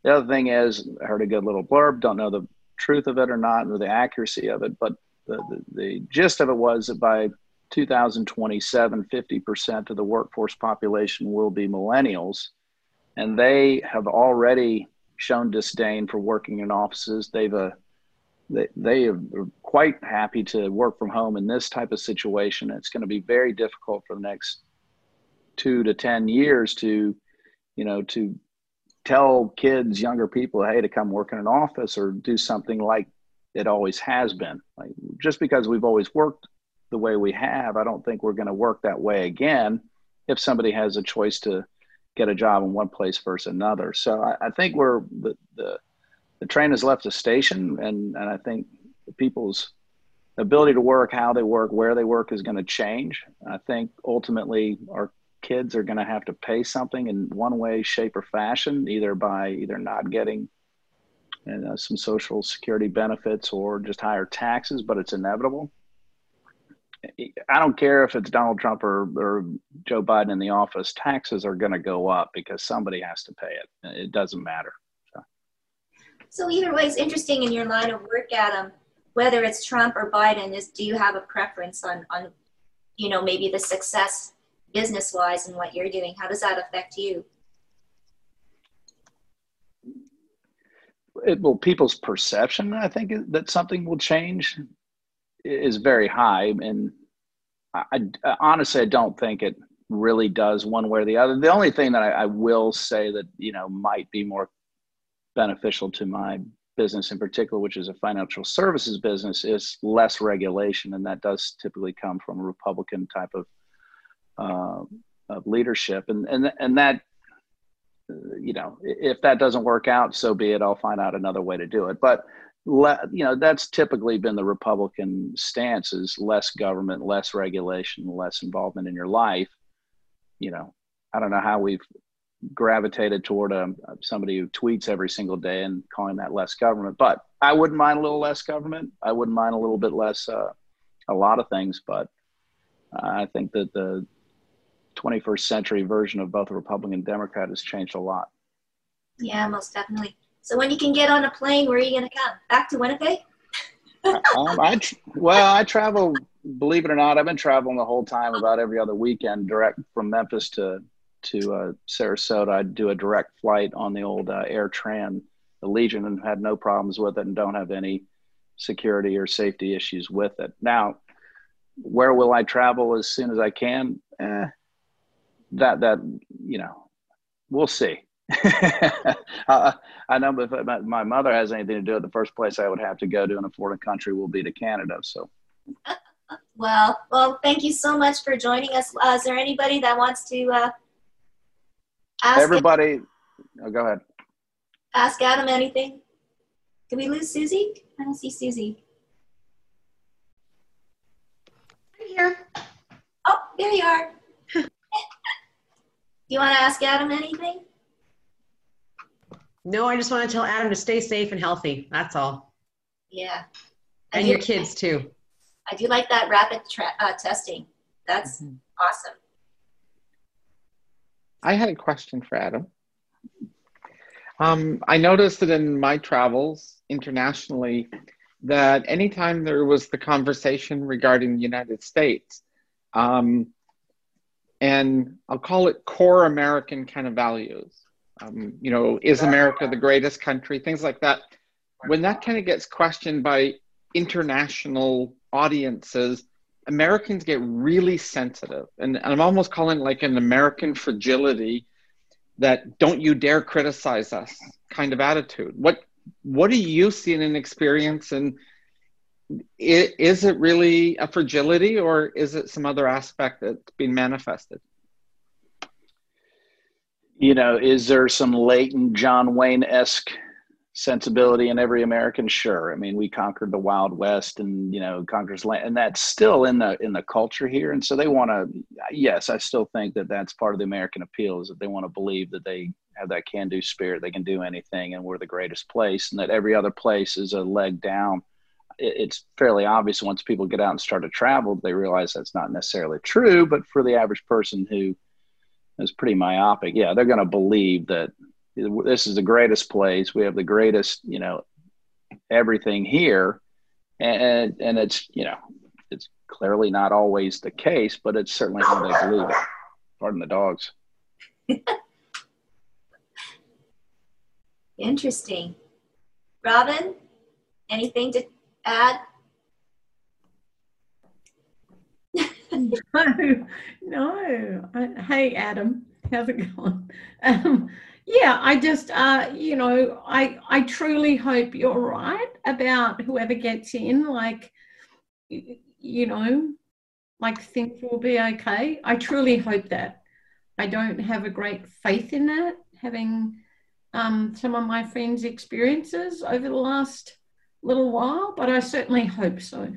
The other thing is, I heard a good little blurb. Don't know the truth of it or not, or the accuracy of it, but the, the, the gist of it was that by 2027, 50% of the workforce population will be millennials. And they have already shown disdain for working in offices. They've uh, they, they are quite happy to work from home in this type of situation. It's going to be very difficult for the next two to 10 years to, you know, to tell kids, younger people, hey, to come work in an office or do something like it always has been. Like just because we've always worked the way we have, I don't think we're going to work that way again if somebody has a choice to get a job in one place versus another. So I, I think we're the, the the train has left the station, and and I think people's ability to work, how they work, where they work is going to change. I think ultimately our kids are going to have to pay something in one way, shape, or fashion, either by either not getting and uh, some social security benefits or just higher taxes, but it's inevitable. I don't care if it's Donald Trump or, or Joe Biden in the office, taxes are going to go up because somebody has to pay it. It doesn't matter. So, so either way, it's interesting in your line of work, Adam, whether it's Trump or Biden, is do you have a preference on, on you know, maybe the success business wise and what you're doing? How does that affect you? It, well, people's perception, I think, that something will change is very high. And I, I, honestly, I don't think it really does one way or the other. The only thing that I, I will say that, you know, might be more beneficial to my business in particular, which is a financial services business, is less regulation, and that does typically come from a Republican type of, uh, of leadership, and and and that you know if that doesn't work out, so be it. I'll find out another way to do it, but. You know that's typically been the Republican stance: is less government, less regulation, less involvement in your life. You know, I don't know how we've gravitated toward a, um, somebody who tweets every single day and calling that less government. But I wouldn't mind a little less government. I wouldn't mind a little bit less, uh, a lot of things. But I think that the 21st century version of both a Republican and Democrat has changed a lot. Yeah, most definitely. So when you can get on a plane, where are you going to come? Back to Winnipeg? um, I well, I travel. Believe it or not, I've been traveling the whole time, about every other weekend, direct from Memphis to to uh, Sarasota, I'd do a direct flight on the old uh, AirTran Allegiant and had no problems with it and don't have any security or safety issues with it. Now, where will I travel as soon as I can? Eh, that that you know, we'll see. uh, I know if my mother has anything to do with the first place I would have to go to in a foreign country will be to Canada. So. Well, well, thank you so much for joining us. Uh, is there anybody that wants to uh, Ask Everybody, oh, go ahead. Ask Adam anything. Did we lose Susie? I don't see Susie. I'm here. Oh, there you are. Do you want to ask Adam anything? No, I just want to tell Adam to stay safe and healthy. That's all. Yeah. And your kids too. I do like that rapid uh, testing. That's mm-hmm. awesome. I had a question for Adam. Um, I noticed that in my travels internationally, that anytime there was the conversation regarding the United States, um, and I'll call it core American kind of values, um, you know, is America the greatest country? Things like that. When that kind of gets questioned by international audiences, Americans get really sensitive, and, and I'm almost calling it like an American fragility that don't you dare criticize us kind of attitude. What what do you see in an experience, and is it really a fragility, or is it some other aspect that's being manifested? You know, is there some latent John Wayne esque sensibility in every American? Sure. I mean, we conquered the Wild West and, you know, conquers land, and that's still in the, in the culture here. And so they want to, yes, I still think that that's part of the American appeal is that they want to believe that they have that can do spirit. They can do anything and we're the greatest place and that every other place is a leg down. It's fairly obvious once people get out and start to travel, they realize that's not necessarily true. But for the average person who is pretty myopic, yeah, they're going to believe that this is the greatest place. We have the greatest, you know, everything here, and and it's you know, it's clearly not always the case, but it's certainly how they believe it. Pardon the dogs. Interesting, Robyn. Anything to add? no, no. I, hey, Adam, how's it going? Um, yeah, I just, uh, you know, I I truly hope you're right about whoever gets in. Like, you know, like things will be okay. I truly hope that. I don't have a great faith in that, having um, some of my friends' experiences over the last little while, but I certainly hope so.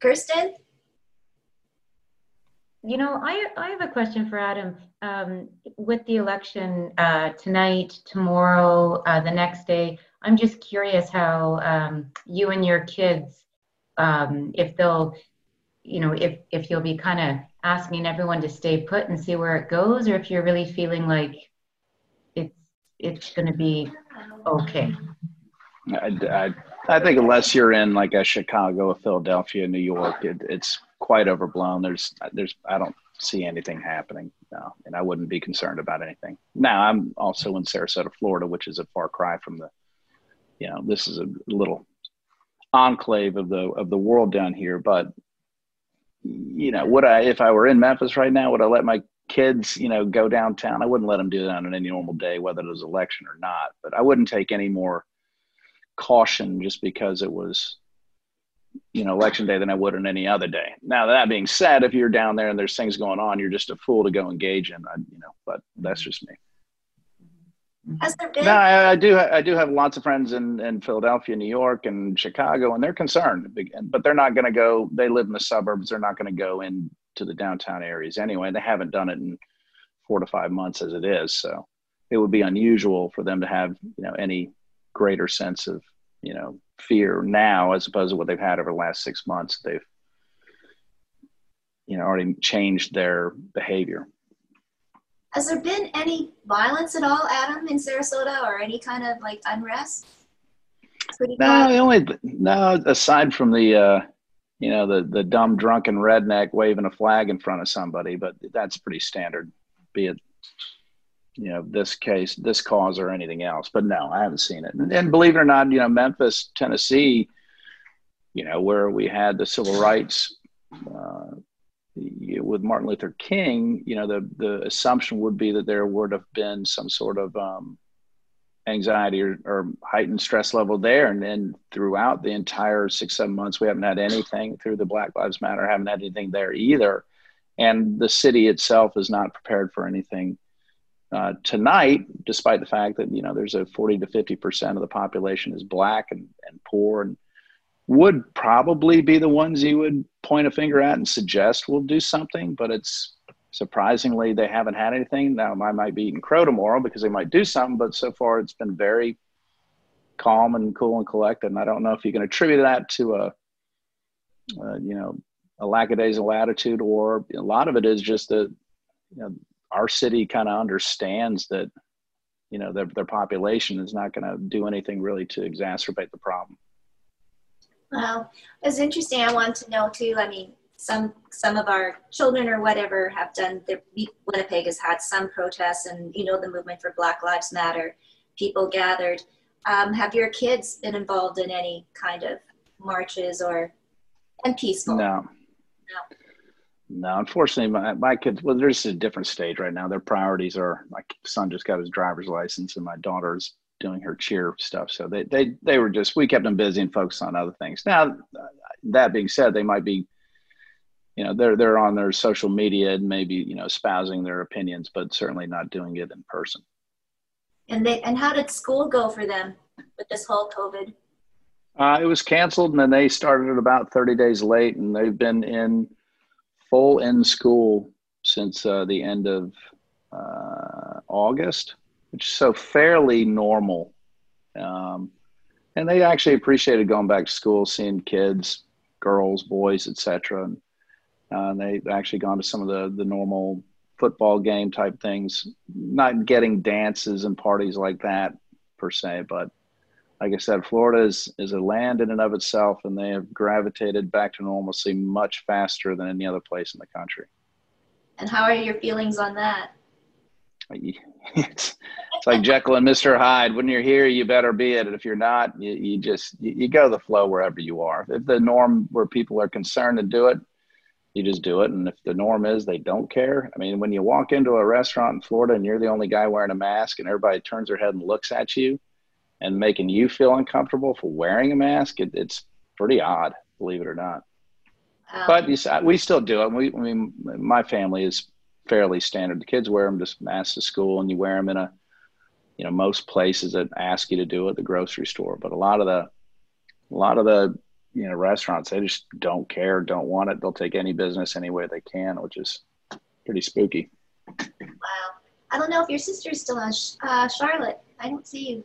Kirsten? You know, I, I have a question for Adam. Um, with the election uh, tonight, tomorrow, uh, the next day, I'm just curious how um, you and your kids, um, if they'll, you know, if, if you'll be kind of asking everyone to stay put and see where it goes, or if you're really feeling like it's it's going to be okay. I, I, I think unless you're in like a Chicago, a Philadelphia, New York, it, it's quite overblown. There's there's I don't see anything happening. No, and I wouldn't be concerned about anything. Now I'm also in Sarasota, Florida, which is a far cry from the, you know, this is a little enclave of the of the world down here. But you know, would I if I were in Memphis right now, would I let my kids, you know, go downtown. I wouldn't let them do that on any normal day, whether it was election or not. But I wouldn't take any more caution just because it was, you know, election day than I would on any other day. Now that being said, if you're down there and there's things going on, you're just a fool to go engage in. I, you know, but that's just me. Has there been? No, I, I do. I do have lots of friends in, in Philadelphia, New York, and Chicago, and they're concerned. But they're not going to go. They live in the suburbs. They're not going to go into the downtown areas anyway. They haven't done it in four to five months as it is. So it would be unusual for them to have you know any greater sense of you know fear now as opposed to what they've had over the last six months. They've you know already changed their behavior. Has there been any violence at all, Adam, in Sarasota, or any kind of like unrest? No, the only no aside from the uh, you know the the dumb drunken redneck waving a flag in front of somebody, but that's pretty standard, be it you know this case, this cause, or anything else. But no, I haven't seen it. And, and believe it or not, you know Memphis, Tennessee, you know where we had the civil rights. Uh, with Martin Luther King, you know, the the assumption would be that there would have been some sort of um, anxiety or, or heightened stress level there, and then throughout the entire six seven months, we haven't had anything through the Black Lives Matter, haven't had anything there either, and the city itself is not prepared for anything. Uh, tonight, despite the fact that you know there's a 40 to 50 percent of the population is black and, and poor and would probably be the ones you would point a finger at and suggest will do something, but it's surprisingly they haven't had anything. Now I might be eating crow tomorrow because they might do something, but so far it's been very calm and cool and collected. And I don't know if you can attribute that to a, uh, you know, a lackadaisical attitude, or a lot of it is just that you know, our city kind of understands that you know their, their population is not going to do anything really to exacerbate the problem. Well, it's interesting. I want to know too. I mean, some some of our children or whatever have done. The Winnipeg has had some protests, and you know the movement for Black Lives Matter. People gathered. Um, have your kids been involved in any kind of marches or and peaceful? No. No, No, unfortunately, my, my kids, well, they're just at a different stage right now. Their priorities are my son just got his driver's license and my daughter's doing her cheer stuff. So they, they, they were just, we kept them busy and focused on other things. Now, that being said, they might be, you know, they're, they're on their social media and maybe, you know, espousing their opinions, but certainly not doing it in person. And they and how did school go for them with this whole COVID? Uh, it was canceled, and then they started about 30 days late, and they've been in full in school since uh, the end of uh, August, which is so fairly normal. Um, and they actually appreciated going back to school, seeing kids, girls, boys, etc. And uh, they actually gone to some of the the normal football game type things, not getting dances and parties like that per se, but like I said, Florida is, is a land in and of itself, and they have gravitated back to normalcy much faster than any other place in the country. And how are your feelings on that? It's, it's like Jekyll and Mr. Hyde. When you're here, you better be it. And if you're not, you, you just you, you go the flow wherever you are. If the norm where people are concerned to do it, you just do it. And if the norm is they don't care, I mean, when you walk into a restaurant in Florida and you're the only guy wearing a mask, and everybody turns their head and looks at you, and making you feel uncomfortable for wearing a mask, it, it's pretty odd, believe it or not. Um, But you, s- we still do it. We, I mean, my family is fairly standard. The kids wear them just masks to school, and you wear them in a, you know, most places that ask you to do it, the grocery store. But a lot of the, a lot of the, you know, restaurants they just don't care, don't want it. They'll take any business any way they can, which is pretty spooky. wow. I don't know if your sister's still on. Uh, Charlotte, I don't see you.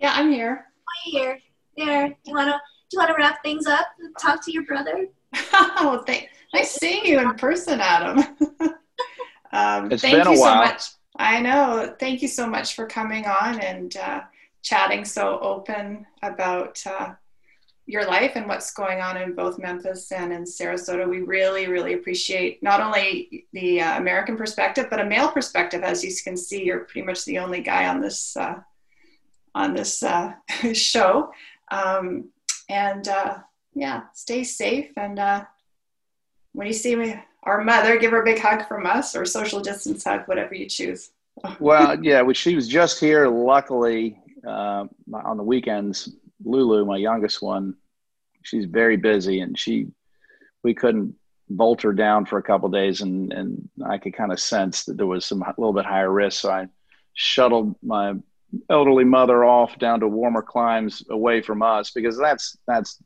Yeah, I'm here. Oh, you're here. There. Do you wanna do you wanna wrap things up? Talk to your brother. oh, thank, nice seeing you in person, Adam. um, It's thank been a you so while. much. I know. Thank you so much for coming on and uh, chatting so open about uh, your life and what's going on in both Memphis and in Sarasota. We really, really appreciate not only the uh, American perspective, but a male perspective. As you can see, you're pretty much the only guy on this uh, on this uh, show. Um, and uh, yeah, stay safe. And uh, when you see me, our mother. Give her a big hug from us, or social distance hug, whatever you choose. well, yeah, well, she was just here. Luckily, uh, on the weekends, Lulu, my youngest one, she's very busy, and she we couldn't bolt her down for a couple days, and and I could kind of sense that there was some a little bit higher risk, so I shuttled my elderly mother off down to warmer climes away from us because that's that's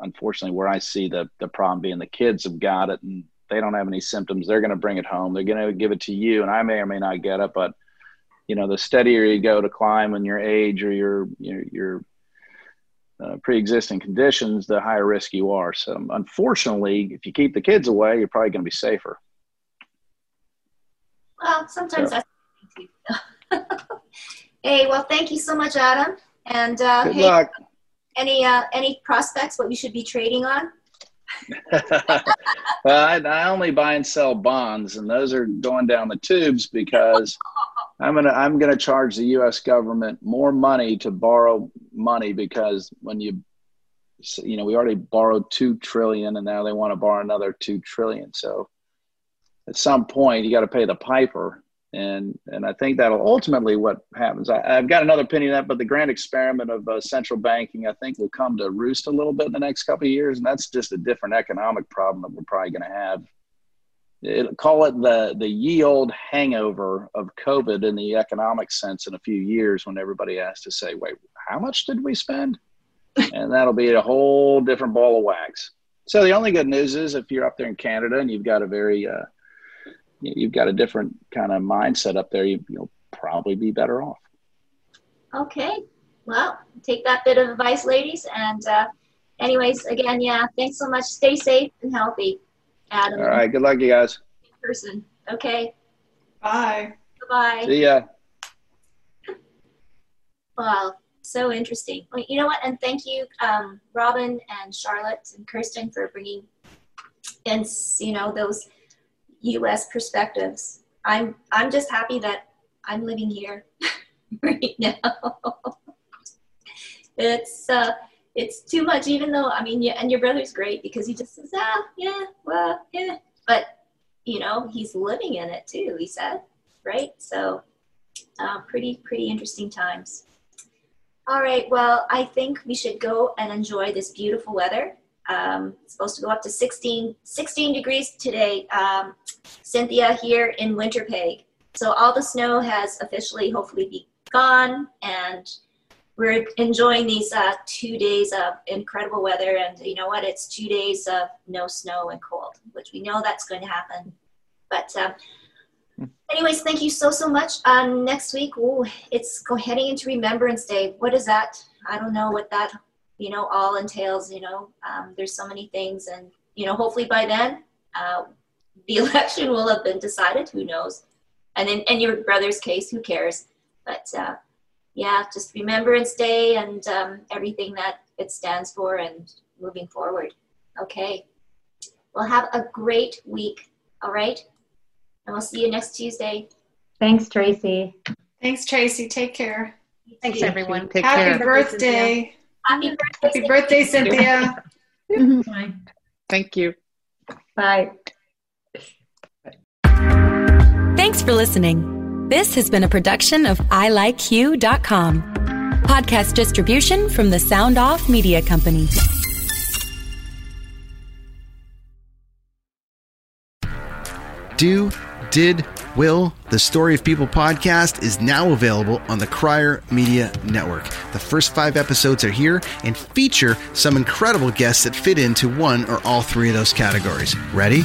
unfortunately where I see the the problem being. The kids have got it and they don't have any symptoms. They're going to bring it home. They're going to give it to you and I may or may not get it but you know the steadier you go to climb when your age or your your, your uh, pre-existing conditions the higher risk you are so unfortunately if you keep the kids away you're probably going to be safer well sometimes so. that's Hey, well, thank you so much, Adam. And uh, Good hey, luck. any uh, any prospects what we should be trading on? well, I, I, only buy and sell bonds, and those are going down the tubes because I'm gonna I'm gonna charge the U.S. government more money to borrow money because when you you know we already borrowed two trillion, and now they want to borrow another two trillion. So at some point, you got to pay the piper and and I think that'll ultimately what happens. I, have got another opinion of that, but the grand experiment of uh, central banking, I think, will come to roost a little bit in the next couple of years, and that's just a different economic problem that we're probably going to have. It, call it the the ye old hangover of COVID in the economic sense in a few years when everybody has to say, wait, how much did we spend? and that'll be a whole different ball of wax. So the only good news is if you're up there in Canada and you've got a very uh, you've got a different kind of mindset up there, you, will probably be better off. Okay. Well, take that bit of advice, ladies. And, uh, anyways, again, yeah, thanks so much. Stay safe and healthy, Adam. All right. Good luck, you guys. person. Okay. Bye. Bye. See ya. Wow. So interesting. Well, you know what? And thank you, um, Robyn and Charlotte and Kirsten for bringing in, you know, those U.S. perspectives. I'm I'm just happy that I'm living here right now. it's uh, it's too much, even though I mean, yeah, and your brother's great because he just says, ah, yeah, well, yeah, but you know, he's living in it too. He said, right? So, uh, pretty pretty interesting times. All right, well, I think we should go and enjoy this beautiful weather. Um, it's supposed to go up to 16, 16 degrees today, um, Cynthia, here in Winterpeg. So all the snow has officially hopefully be gone and we're enjoying these uh, two days of incredible weather and you know what it's two days of no snow and cold which we know that's going to happen but um, anyways thank you so so much um, next week ooh, it's go heading into remembrance day what is that i don't know what that you know, all entails, you know, um, there's so many things. And, you know, hopefully by then, uh, the election will have been decided. Who knows? And in, in your brother's case, who cares? But uh, yeah, just Remembrance Day and um, everything that it stands for and moving forward. Okay. Well, have a great week. All right. And we'll see you next Tuesday. Thanks, Tracy. Thanks, Tracy. Take care. Thanks, everyone. Take Happy care. birthday. Happy birthday, Happy birthday Cynthia. Bye. Thank you. Bye. Thanks for listening. This has been a production of ilikeyou.com. Podcast distribution from the Sound Off Media Company. Do, did, Will, the Story of People podcast is now available on the Crier Media Network. The first five episodes are here and feature some incredible guests that fit into one or all three of those categories. Ready?